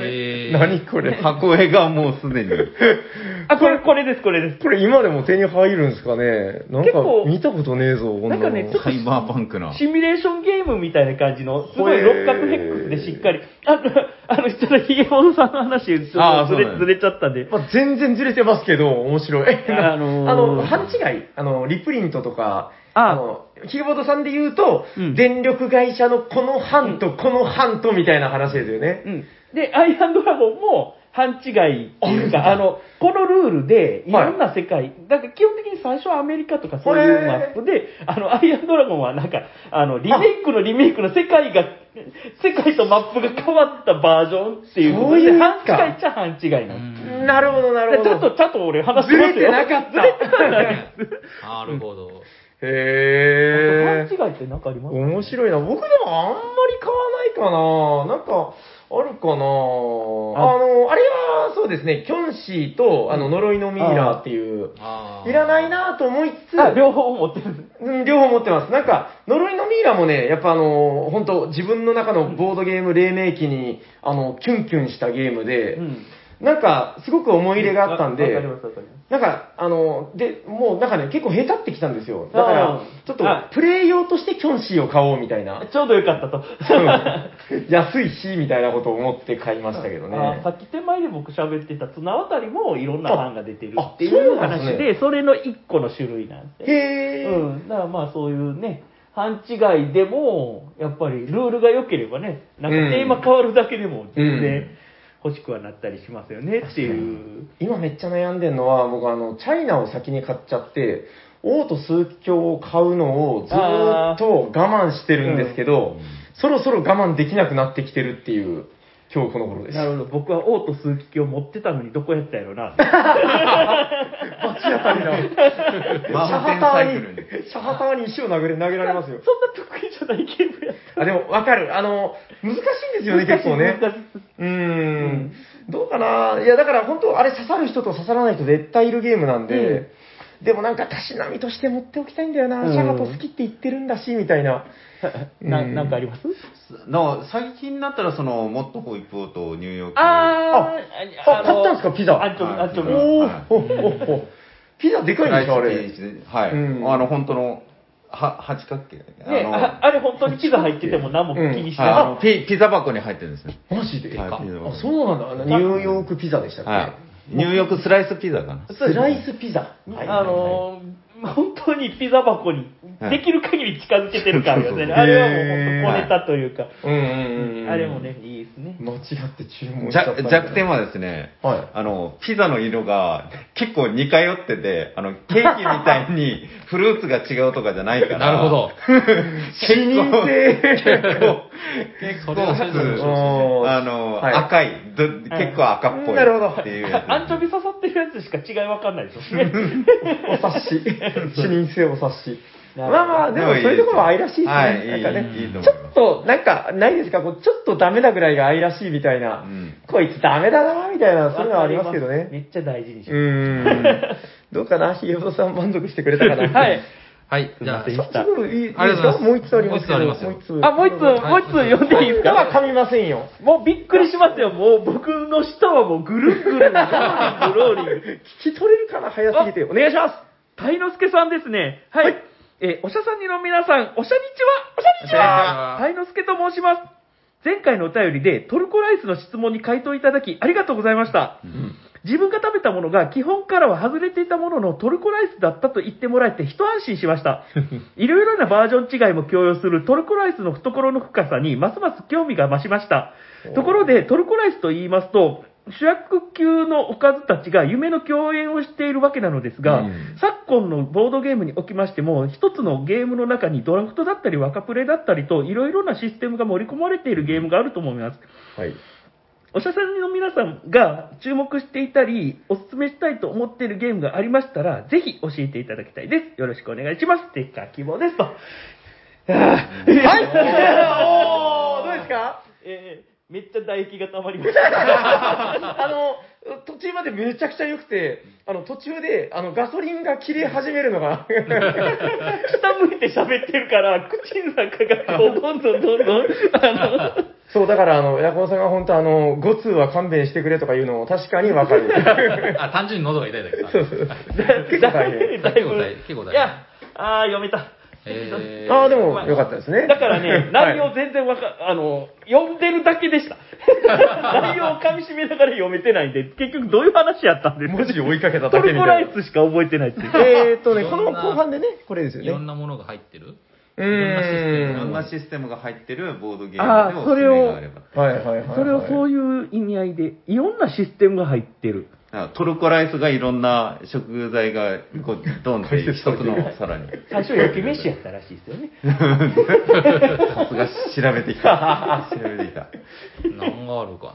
えー 何これ。箱絵がもうすでに。あ、これ、これです、これです。これ今でも手に入るんですかねなんか結構見たことねえぞ、こんなの。なんかねちょっサイバーパンクな。シミュレーションゲームみたいな感じの、すごい六角ヘックスでしっかり、あの、あの、ちょっとヒゲモノさんの話、ちょっとずれずれちゃったんで、まあ、全然ずれてますけど、面白い。あのーあの、勘違い？あの、リプリントとか、ああの、キーボードさんで言うと、うん電力会社のこの班とこの班とみたいな話ですよね。うん。で、アイアンドラゴンも、勘違いっていうか、あの、このルールで、いろんな世界、だから基本的に最初はアメリカとかそういうマップで、あの、アイアンドラゴンはなんか、あの、リメイクのリメイクの世界が、世界とマップが変わったバージョンっていうことで、そういう勘か違いっちゃ勘違いなんです。うんなるほど、なるほど。でちゃんと、ちゃんと俺話してますよ。ずれてなかった。なるほど。へー。勘違いって何かあります面白いな。僕でもあんまり買わないかな。なんか、あるかな。あの、あれはそうですね、キョンシーと、あの、呪いのミイラーっていう、いらないなと思いつつ、あ、両方持ってる。うん、両方持ってます。なんか、呪いのミイラもね、やっぱあの、本当自分の中のボードゲーム黎明期に、あの、キュンキュンしたゲームで、うん。なんか、すごく思い入れがあったんでわかり、ます、わかります。なんか、あの、で、もうなんかね、結構下手ってきたんですよ。だからあ、ちょっとあ、プレイ用としてキョンシーを買おうみたいな。ちょうどよかったと。安いし、みたいなことを思って買いましたけどね。あさっき手前で僕喋ってた綱渡りもいろんな版が出てるあっていそううなんですね話で、それの一個の種類なんで。へー。うん。だからまあそういうね、勘違いでも、やっぱりルールが良ければね、なんかテーマ変わるだけでも全然欲しくはなったりしますよねっていう。今めっちゃ悩んでるのは、僕あの、チャイナを先に買っちゃって、王と数奇鏡を買うのをずーっと我慢してるんですけど、そろそろ我慢できなくなってきてるっていう、今日この頃です。なるほど。僕は王と数奇鏡を持ってたのにどこやったやろな。バチ当たりな。マウンテンサイクルに。シャハターに石を投げ投げられますよ。そんな得意じゃないゲームやった。あ、でも、わかる。あの、難しいんですよね、結構ね。難しいうーん。どうかないや、だから本当、あれ刺さる人と刺さらない人絶対いるゲームなんで、でもなんか、たしなみとして持っておきたいんだよな。うんシャハト好きって言ってるんだし、みたいな。なうんなんかあります？だから最近になったら、その、もっとホイップオとニューヨーク。ああ、買ったんですか？ピザアンチョビ、アンチョビ。おーはいほっほっほピザでかいんでしょ、あれ。はい。うんあの、本当の、は、八角形だっけねのああれ本当にピザ入ってても何も気にしてはい、あなのピ、ピザ箱に入ってるんですね。マジで、はいあピザ箱そうなんだ。ニューヨークピザでしたっけ、はい。ニューヨークスライスピザかな？い。スライスピザ。あのー本当にピザ箱にはいできる限り近づけてる感がね、そうそうあれはもう本当小ネタというか、うんうんうんうん。あれもね、いいですね。間違って注文しちゃった弱んだ弱点はですね、はいあの、ピザの色が結構似通ってて、あの、ケーキみたいに フルーツが違うとかじゃないから。なるほど。視認性。結構、結それはそれで面白いですねおーあの、はい赤いど結構赤っぽい。なるほどっていう。アンチョビ刺さってるやつしか違いわかんないですよね。お察し。視認性お察し。まあまあ、でもそういうところは愛らしいですね。はいなんかねちょっと、なんか、ないですか？こうちょっとダメなぐらいが愛らしいみたいな。うんこいつダメだな、みたいな、そういうのはありますけどね。めっちゃ大事にしうます。ーん。どうかな？ひよどさん満足してくれたかな？はい。はい、じゃあすい、ませんすごいいいありがとうございますもう一つありますよもう一つありますよもう一つあ、もう一つ、もう一つ読んでいいですはか噛みませんよ。もうびっくりしますよ。もう僕の舌はもうぐるんぐるん、ローリング、ローリング。聞き取れるかな？早すぎて。お願いします。タイノスケさんですね。はい。えーおしゃさんにの皆さん、おしゃにちはおしゃにちはタイノスケと申します。前回のお便りでトルコライスの質問に回答いただきありがとうございました。自分が食べたものが基本からは外れていたもののトルコライスだったと言ってもらえて一安心しました。いろいろなバージョン違いも共有するトルコライスの懐の深さにますます興味が増しました。ところでトルコライスと言いますと、主役級のおかずたちが夢の共演をしているわけなのですが、うん昨今のボードゲームにおきましても、一つのゲームの中にドラフトだったり若プレだったりと、いろいろなシステムが盛り込まれているゲームがあると思います。はい。おしゃさんの皆さんが注目していたり、お勧めしたいと思っているゲームがありましたら、ぜひ教えていただきたいです。よろしくお願いします。ステッカー希望ですと。はいどうですか？えーめっちゃ唾液が溜まりました。あの、途中までめちゃくちゃ良くて、あの、途中で、あの、ガソリンが切れ始めるのが、下向いて喋ってるから、口の中がこう どんどんどんどん、あの、そう、だから、あの、ヤコウさんが本当あの、5通は勘弁してくれとか言うのも確かにわかる。あ、単純に喉が痛いだけだ。そうそう。結構大変。結構大変いや、あー、読めた。えーああ、でも、よかったですね。だからね、内容はい全然わか、あの、読んでるだけでした。内容を噛み締めながら読めてないんで、結局どういう話やったんですか？文字を追いかけたトだけみたいなルコライ。スしか覚えてないっていう。えーっとね、この後半でね、これですよいろんね。なものが入ってる？ういろんなシステムーん。いろんなシステムが入ってるボードゲームでおすすめがあれば。はいはいはいはい。それをそういう意味合いで、いろんなシステムが入ってる。あトルコライスがいろんな食材がこうドンって一つの皿に。最初焼き飯やったらしいですよね。さすが調べてきた。調べてきた。何があるか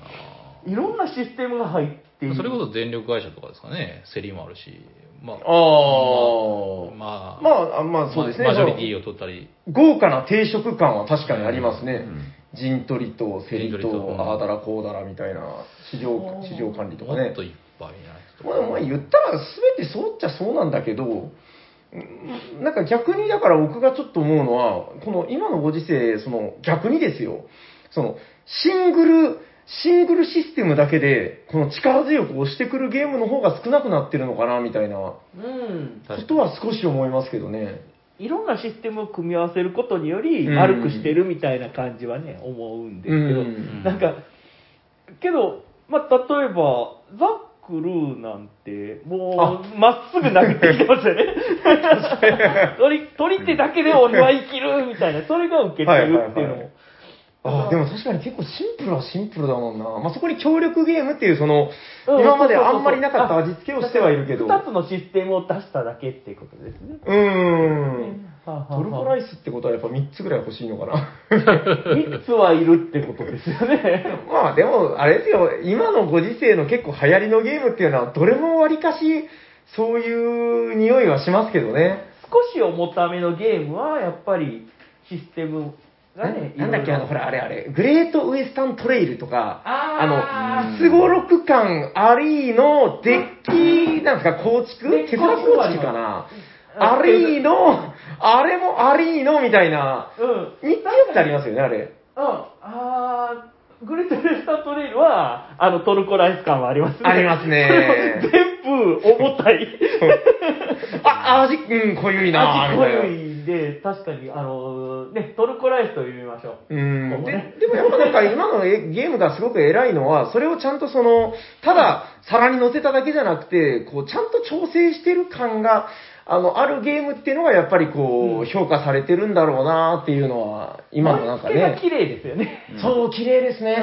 いろんなシステムが入っていな。る。それこそ電力会社とかですかね。セリもあるし。まあ、ああ。まあ、まあ、あまあそうですね。マジョリティを取ったり。豪華な定食感は確かにありますね。うん陣取りとセリ陣取りとああだらこうだらみたいな市場市場管理とかねもっと。いっぱいな人まあ、まあ言ったら全てそうっちゃそうなんだけど、うんなんか逆にだから僕がちょっと思うのは、この今のご時世、その逆にですよ、そのシングル、シングルシステムだけで、この力強く押してくるゲームの方が少なくなってるのかなみたいな。こうん。とは少し思いますけどね。いろんなシステムを組み合わせることにより、うん。丸くしてるみたいな感じはね、思うんですけど、うん。なんか、けど、まあ、例えば、ザックルーなんて、もう、まっすぐ投げてきましたよね。鳥、鳥ってだけで俺は生きるみたいな、それが受けてるっていうのも。ああ、でも確かに結構シンプルはシンプルだもんな。まあ、そこに協力ゲームっていう、その、うん今まであんまりなかった味付けをしてはいるけど。二つのシステムを出しただけっていうことですね。うーん。はあトルコライイスってことはやっぱ3つぐらい欲しいのかな。3つはいるってことですよね。まあでも、あれですよ、今のご時世の結構流行りのゲームっていうのは、どれもわりかし、そういう匂いはしますけどね。少し重ためのゲームは、やっぱりシステムがね、なんだっけ、あの、ほら、あれあれ、グレートウエスタントレイルとか、あー。の、すごろく感ありのデッキ、なんですか、構築？手札構築かな？ありの、あれもありの、みたいな、うん。3つってありますよね、あれ。うん。あーグレートウエスタンントレイルは、あの、トルコライス感はありますね。ありますね全部重たい。あ、味、うん、濃ゆいな味濃いんで、確かに、あの、ね、トルコライスと呼びましょう。うんねでもやっぱなんか今のえゲームがすごく偉いのは、それをちゃんとその、ただ皿に乗せただけじゃなくて、こう、ちゃんと調整してる感が、あの、あるゲームっていうのがやっぱりこう、うん評価されてるんだろうなっていうのは、今のなんかね。綺麗ですよね。そう、綺麗ですね。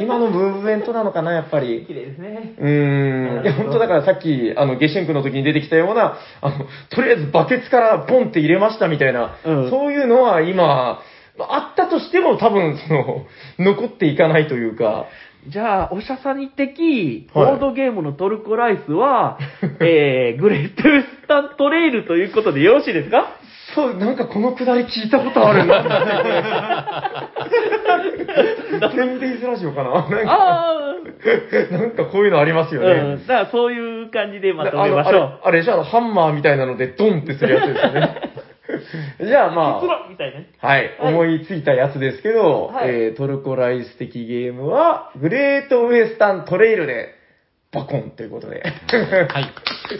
今のムーブメントなのかな、やっぱり。綺麗ですね。うーん。いや、本当だからさっき、あの、下春区の時に出てきたような、あの、とりあえずバケツからポンって入れましたみたいな、うんそういうのは今、あったとしても多分、その、残っていかないというか、じゃあ、おしゃさんに的、ボはいードゲームのトルコライスは、えー、グレートウェスタントレイルということでよろしいですか？そう、なんかこのくだり聞いたことあるな。テンデイズラジオかな？なんか、あなんかこういうのありますあ、よね。うん。だからそういう感じでまとめましょう。あれ、あれでしょ？あの、ハンマーみたいなのでドンってするやつですよね。じゃあまあ。結論みたいなね。はい、はい思いついたやつですけど、はいえートルコライス的ゲームは、グレートウエスタントレイルで、バコンということで。はい。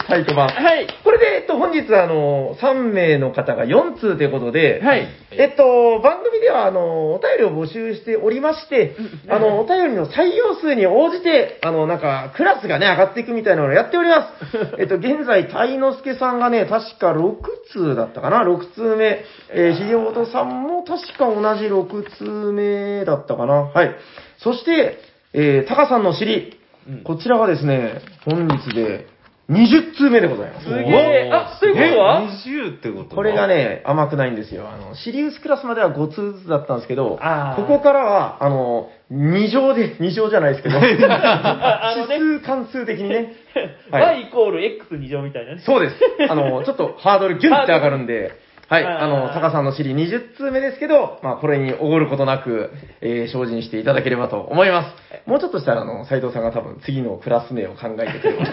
タイト版。はい。これで、えっと、本日、あの、3名の方が4通ということで、はい。えっと、番組では、あの、お便りを募集しておりまして、あの、お便りの採用数に応じて、あの、なんか、クラスがね、上がっていくみたいなのをやっております。えっと、現在、タイノスケさんがね、確か6通だったかな、6通目。えー、ひげおとさんも確か同じ6通目だったかな？はい。そして、えー、タカさんの尻、うんこちらがですね、本日で20通目でございます。すげえ。あ、ということは？20ってことこれが、ね、甘くないんですよ。あの、シリウスクラスまでは5通ずつだったんですけど、ここからは、あの、2乗で、2乗じゃないですけど、指数関数的にね、はい y イコール x2 乗みたいなね。そうです。あの、ちょっとハードルギュンって上がるんで、はい、あの、タカさんの尻20通目ですけど、まあ、これにおごることなく、えー精進していただければと思います。もうちょっとしたら、あの、斉藤さんが多分次のクラス名を考えてくれます。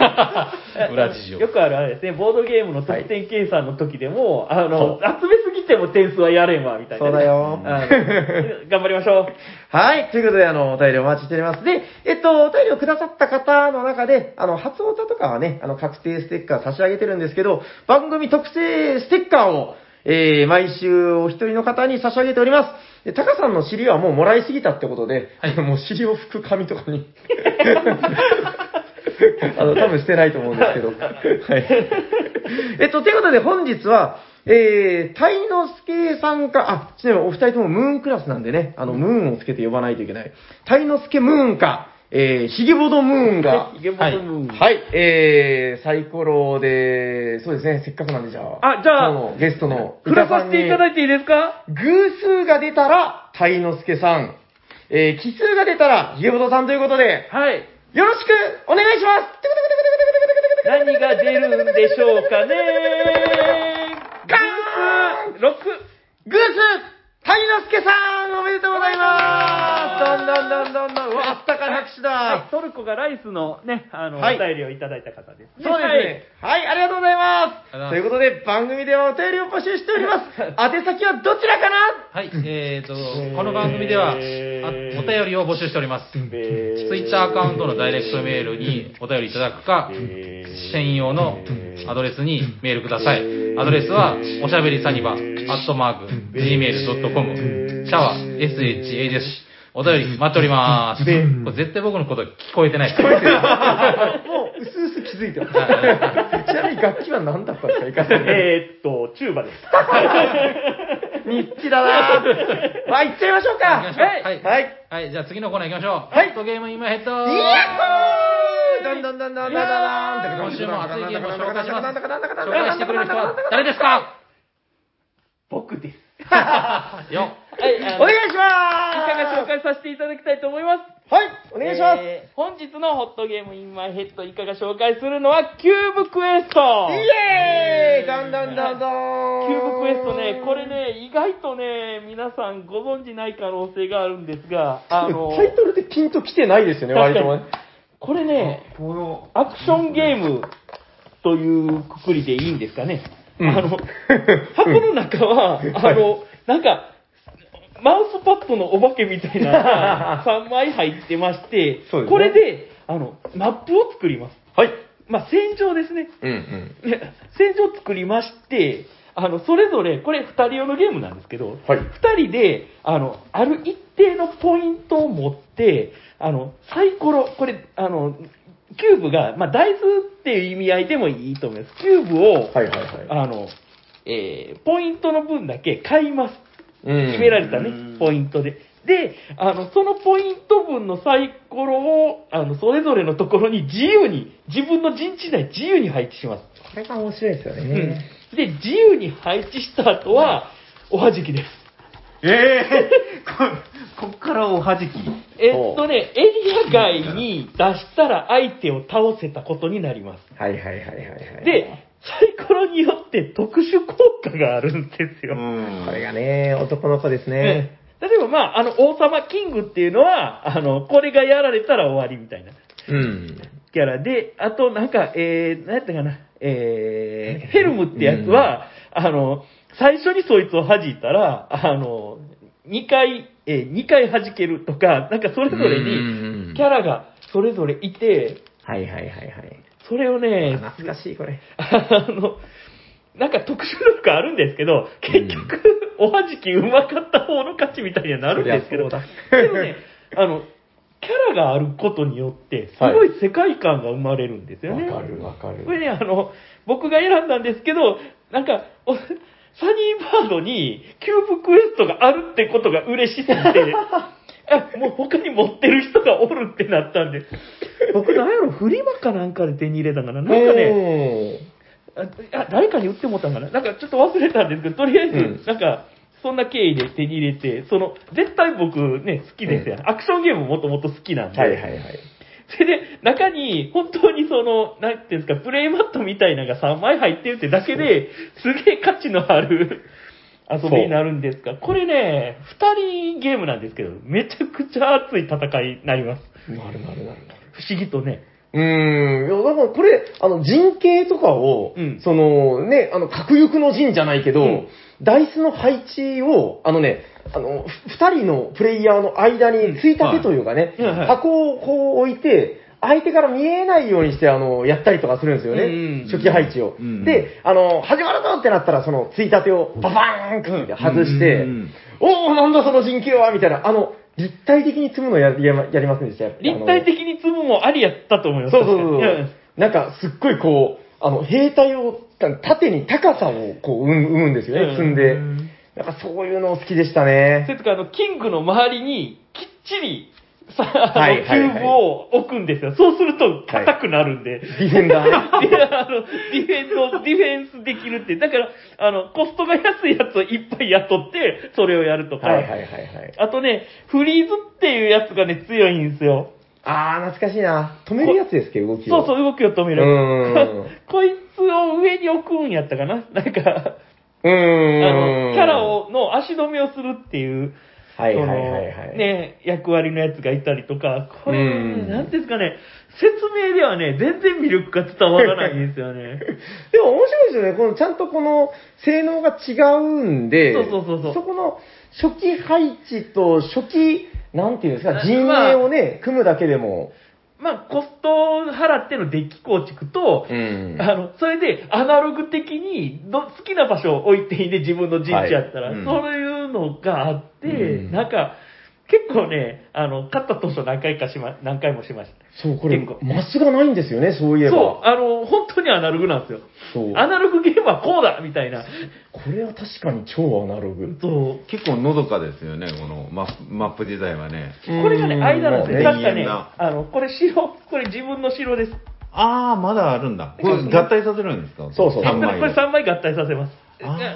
裏事情。よくあるあれですね、ボードゲームの得点計算の時でも、あその、集めすぎても点数はやれんわ、みたいなね、そうだよ 頑張りましょう。はい。ということで、あの、お便りお待ちしております。で、えっと、お便りをくださった方の中で、あの、初オタとかはね、あの、確定ステッカー差し上げてるんですけど、番組特製ステッカーを、えー、毎週お一人の方に差し上げております。で、タカさんの尻はもうもらいすぎたってことで、はいもう尻を拭く紙とかに。あの、多分してないと思うんですけど。はい。えっと、ということで本日は、えー、タイノスケさんか、あ、ちなみにお二人ともムーンクラスなんでね、あの、ムーンをつけて呼ばないといけない。タイノスケムーンか、えー、ヒゲボドムーンが、ゲボドムーン。はい、えー、サイコロで、そうですね、せっかくなんでじゃあ、あじゃあ今日のゲストの振らさせていただいていいですか？偶数が出たら、タイノスケさん、えー、奇数が出たら、ヒゲボドさんということで、はい。よろしくお願いします。何が出るんでしょうかね。ガーン !6! グースタイノスケさんおめでとうございます。どんどんどんどんどん。うわ、あったかい拍手だ、はい、トルコがライスのね、あの、はい。お便りをいただいた方ですね。そうですね。はい、ありがとうございます。あということで、番組ではお便りを募集しております。宛先はどちらかな？はい、えーと、この番組では、あお便りを募集しております。ツイッターアカウントのダイレクトメールにお便りいただくか、専用のアドレスにメールください。アドレスは、おしゃべりサニバ、アットマーク、gmail.com、シャワー、sha です。お便り待っております。これ絶対僕のこと聞こえてないです。もう、うすうす気づいてます。ちなみに楽器は何だったんですか、いかさん。えーっと、チューバです。ニッチだなまあ、行っちゃいましょうか。行きましょうはいはい。はい、じゃあ次のコーナー行きましょう。はい hot game in my head イエーどんどんどんどんどんどんどん今週も熱いゲームを紹介します。紹介してくれる人は誰ですか僕です。よはい、あのお願いしいかが紹ま介させていただきたいと思います。すはい、お願いします。えー本日の hot game in my head いかが紹介するのは、キューブクエストイエーイどんどんどんどんキューブクエストね、これね、意外とね、皆さんご存知ない可能性があるんですが、あの、タイトルでピンと来てないですよね、割とね。これね、この、アクションゲームというくくりでいいんですかね。うんあの、箱の中は、あの、なんか、マウスパッドのお化けみたいなのが3枚入ってまして、ねこれで、あの、マップを作ります。はい。まあ、戦場ですね。うんうん。ね戦場を作りまして、あの、それぞれ、これ2人用のゲームなんですけど、はい2人で、あの、ある一定のポイントを持って、あの、サイコロ、これ、あの、キューブが、まあ、ダイスっていう意味合いでもいいと思います。キューブを、はいはいはい。あの、えーポイントの分だけ買います。うん決められたねうん、ポイントで。で、あの、そのポイント分のサイコロを、あの、それぞれのところに自由に、自分の陣地内自由に配置します。これが面白いですようんね。で、自由に配置した後は、おはじきです。ええこ、こっからおはじき。えっとね、エリア外に出したら相手を倒せたことになります。はいはいはいはいはい。で、サイコロによって特殊効果があるんですよ。んこれがね、男の子ですね。ええ例えば、まあ、あの、王様キングっていうのは、あの、これがやられたら終わりみたいなうん。キャラで、あと、なんか、えー、何やったかな、えー、フェルムってやつは、あの、最初にそいつを弾いたら、あの、2回、えー、2回弾けるとか、なんかそれぞれうんに、キャラがそれぞれいて、はいはいはいはい。それをね、懐かしいこれ。あの、なんか特殊力あるんですけど、結局、おはじき上手かった方の勝ちみたいにはなるんですけど、でもね、あの、キャラがあることによって、すごい。世界観が生まれるんですよね。わかるわかる。これね、あの、僕が選んだんですけど、なんか、おサニーバードにキューブクエストがあるってことが嬉しすぎて、あ、もう他に持ってる人がおるってなったんで、僕なんやろ、フリマかなんかで手に入れたかな。なんかね、ね、ああ誰かに売ってもらったんかななんかちょっと忘れたんですけど、とりあえず、うんなんか、そんな経緯で手に入れて、その、絶対僕ね、好きですよ。アクションゲームもともと好きなんで。はいはいはい。それで、中に、本当にその、なんていうんですか、プレイマットみたいなのが3枚入ってるってだけで、すげえ価値のある遊びになるんですが、これね、2人ゲームなんですけど、めちゃくちゃ熱い戦いになります。なるなるなる。不思議とね。うーん。いや、だからこれ、あの、陣形とかを、うんその、ね、あの、核欲の陣じゃないけど、うんダイスの配置を、あのね、あの、ふ二人のプレイヤーの間についたてというかね、うんはいはい箱をこう置いて、相手から見えないようにして、あの、やったりとかするんですよね。うんうん初期配置を。うんで、あの、始まるぞってなったら、その、ついたてをババーンって外して、うんおおなんだその陣形はみたいな、あの、立体的に積むのやややりませんでした？立体的に積むもありやったと思います。そうそうそう確かにんなんか、すっごいこう、あの、兵隊を、縦に高さをこう、生むんですよね、積んでうん。なんかそういうの好きでしたねそ。れとか、あの、キングの周りに、きっちり、さ、はいはいはいキューブを置くんですよ。そうすると、硬くなるんで。ディフェンダー あの、ディフェンド、ディフェンスできるって。だから、あの、コストが安いやつをいっぱい雇って、それをやるとか。はいはいはいはい。あとね、フリーズっていうやつがね、強いんですよ。あー、懐かしいな。止めるやつですけど、動きを。そうそう、動きを止める。うーんこいつを上に置くんやったかななんか、うーん。あの、キャラ。を、の足止めをするっていう、はいはいはいはい。。ね、役割のやつがいたりとか、これ、うんね、なんですかね、説明ではね、全然魅力が伝わらないんですよね。でも面白いですよね。この、ちゃんとこの、性能が違うんで、そうそうそうそうそこの、初期配置と初期、なんていうんですか、あ陣営をね、組むだけでも、まあ、コストを払ってのデッキ構築と、うん。あの、それでアナログ的にど好きな場所を置いていいで自分の陣地やったら、はい。うん。そういうのがあって、うん。なんか、結構ね、あの、勝った当初何回かしま、何回もしました。そう、これ、結構マスがないんですよね、そういえば。そう、あの、本当にアナログなんですよ。そうアナログゲームはこうだみたいな。これは確かに超アナログ。そう。結構のどかですよね、このマップマップ自体はね。これがね、間なんですよ。まあ確かね永遠な、あの、これ城、これ自分の城です。ああ、まだあるんだ。これ合体させるんですか？そうそう3これ枚をこれ3枚合体させます。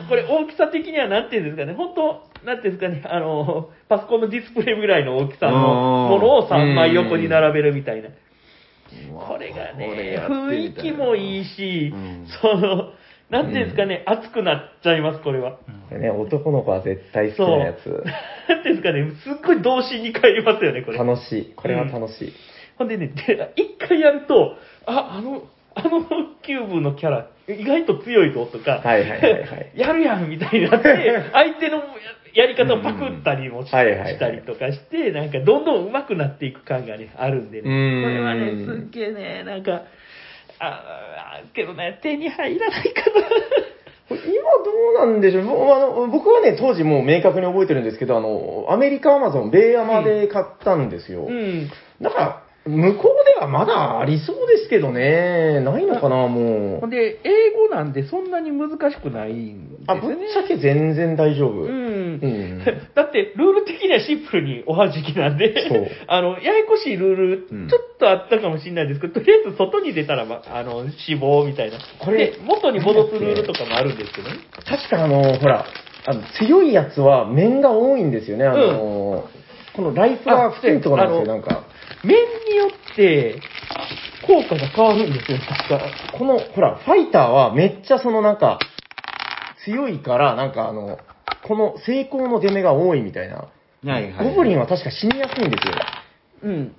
これ大きさ的にはなんていうんですかね、本当なんていうんですかね、あの、パソコンのディスプレイぐらいの大きさのものを3枚横に並べるみたいな。これがね、雰囲気もいいしうん、その、なんていうんですかね、熱くなっちゃいます、これは。ね、男の子は絶対好きそう。なやつ。なんていうんですかね、すっごい童心に帰りますよね、これ。楽しい。これは楽しい。ほんでね、で一回やると、あ、あの、あのキューブのキャラ、意外と強いぞとか、はいはいはいはい やるやんみたいになって、相手のややり方をパクったりもし,、たりとかして、なんかどんどん上手くなっていく感がね、あるんでね。これはね、すっげえね、なんか、ああけどね、手に入らないか 今どうなんでしょう？あの僕はね、当時もう明確に覚えてるんですけど、あの、アメリカアマゾン、米アマで買ったんですよ。な。うん。だから、向こうではまだありそうですけどね、ないのかな、もう。で、英語なんでそんなに難しくないんですね。ぶっちゃけ全然大丈夫。うん。うん だって、ルール的にはシンプルにおはじきなんでそう、あの、ややこしいルール、うんちょっとあったかもしれないですけど、とりあえず外に出たら、まあの、死亡みたいな。これで元に戻すルールとかもあるんですけどね。確かあの、ほら、あの強いやつは面が多いんですよね。あの、このライフが太いとこなんですよ、あなんか。面によって、効果が変わるんですよ、確か。この、ほら、ファイターはめっちゃそのなんか、強いから、なんかあの、この成功の出目が多いみたいな。はいはい。ゴブリンは確か死にやすいんですよ。うん。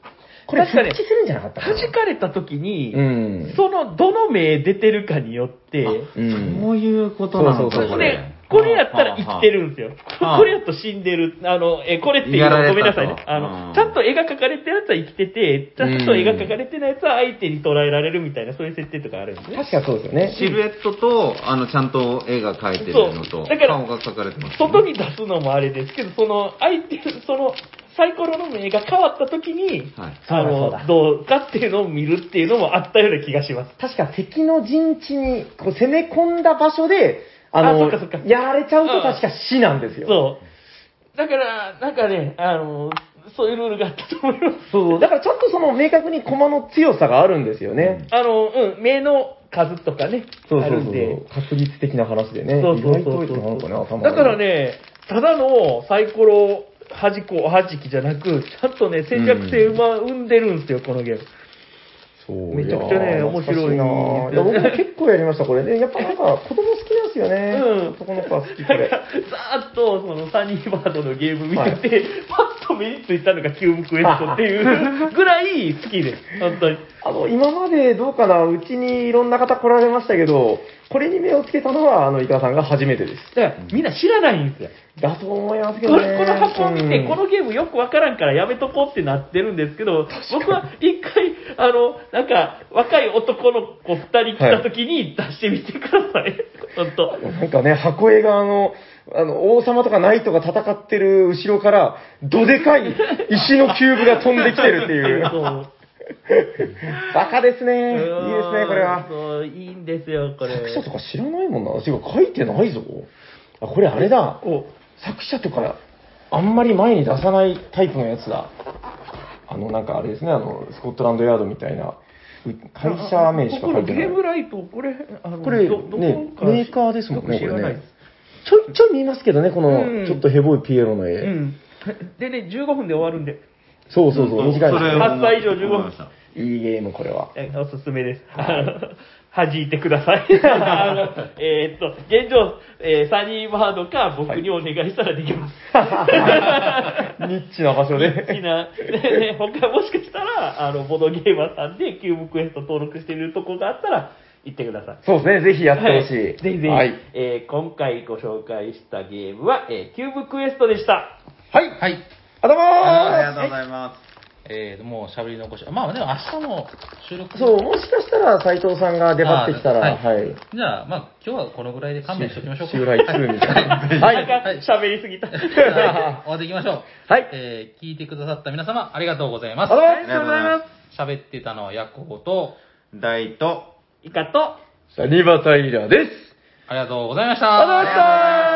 これ確かね復帰するんじゃなかったかな弾かれた時に、うん。その、どの目出てるかによって、うんそういうことなのそうそうそうか、こでれ。、やったら生きてるんですよ。はあこれやと死んでる。あの、え、これっていうごめんなさいね。あうんの、ちゃんと絵が描かれてるやつは生きてて、ちゃんと絵が描かれてないやつは相手に捉えられるみたいな、そういう設定とかあるんですね。確かそうですよね。シルエットと、あの、ちゃんと絵が描いてるのと、だから顔が描かれてます、外に出すのもあれですけど、その、相手、その、サイコロの目が変わった時に、はい。あそうだの、どうかっていうのを見るっていうのもあったような気がします。確か敵の陣地にこう攻め込んだ場所で、あの、あそっかそっかやられちゃうと確か死なんですよ。そう。だから、なんかね、あの、そういうルールがあったと思います。そう。だからちゃんとその明確に駒の強さがあるんですよね。あの、うん、目の数とかね、あそうそうそうるんで。。確率的な話でね。そうそうそう意外となんかね、頭だから。ね、ただのサイコロ端っこ、おはじきじゃなく、ちゃんとね、戦略性生ま生んでるんですよ、このゲーム。そうめちゃくちゃねやー面白いないや、僕も結構やりました、これね。やっぱなんか子供好きなんですよね。うん男の子は好き、これ。か、ざーっと、その、サニーバードのゲーム見てて、はい パッと目についたのがキューブクエストっていうぐらい好きです、本当に。あの、今までどうかな、うちにいろんな方来られましたけど、これに目をつけたのは、あの、井川さんが初めてです。だから、みんな知らないんですよ。だと思いますけどね。この箱を見て、うんこのゲームよくわからんからやめとこうってなってるんですけど、僕は一回、あの、なんか、若い男の子二人来た時に出してみてください。本当。なんかね、箱絵があの、あの、王様とかナイトが戦ってる後ろから、どでかい石のキューブが飛んできてるっていう。そ うバカですね。いいですね、これは。そう、いいんですよ、これ。作者とか知らないもんな。てか書いてないぞ。あ、これあれだ。お作者とか、あんまり前に出さないタイプのやつだ。あの、なんかあれですね、あの、スコットランドヤードみたいな、う会社名しか書いてないここのゲー。ムライト、これ、あのこれ、ね、メーカーですもんね、これねよく知らないです。。ちょいちょい見ますけどね、こうの、んちょっとヘボいピエロの絵。うん。でね、15分で終わるんで、そうそうそう、短いですねそれを8歳以上15分思いいいゲーム、これは。えおすすめです。弾いてください。あのえーっと、現状、えーサニーバードか僕にお願いしたらできます。ニッチな場所好で。きな、でね、他もしかしたら、あの、ボードゲーマーさんでキューブクエスト登録してるとこがあったら、行ってください。そうですね、ぜひやってほしい。はいぜひぜひ、はい。えー今回ご紹介したゲームは、えーキューブクエストでした。はい。はい。あどうもありがーとうございまえー、もう喋り残し。まあでも明日も収録そう、もしかしたら斉藤さんが出張ってきたら、あーはい。じゃあ、まあ今日はこのぐらいで勘弁しておきましょうか。襲来2みたいな。はなんい。か喋りすぎた。はい終わっていきましょう。はいえー、聞いてくださった皆様、ありがとうございます。あどうもありがとうございます。喋ってたのはヤコウと、す。大と、イカと、サニバタイラです。ありがとうございました。ありがとうございました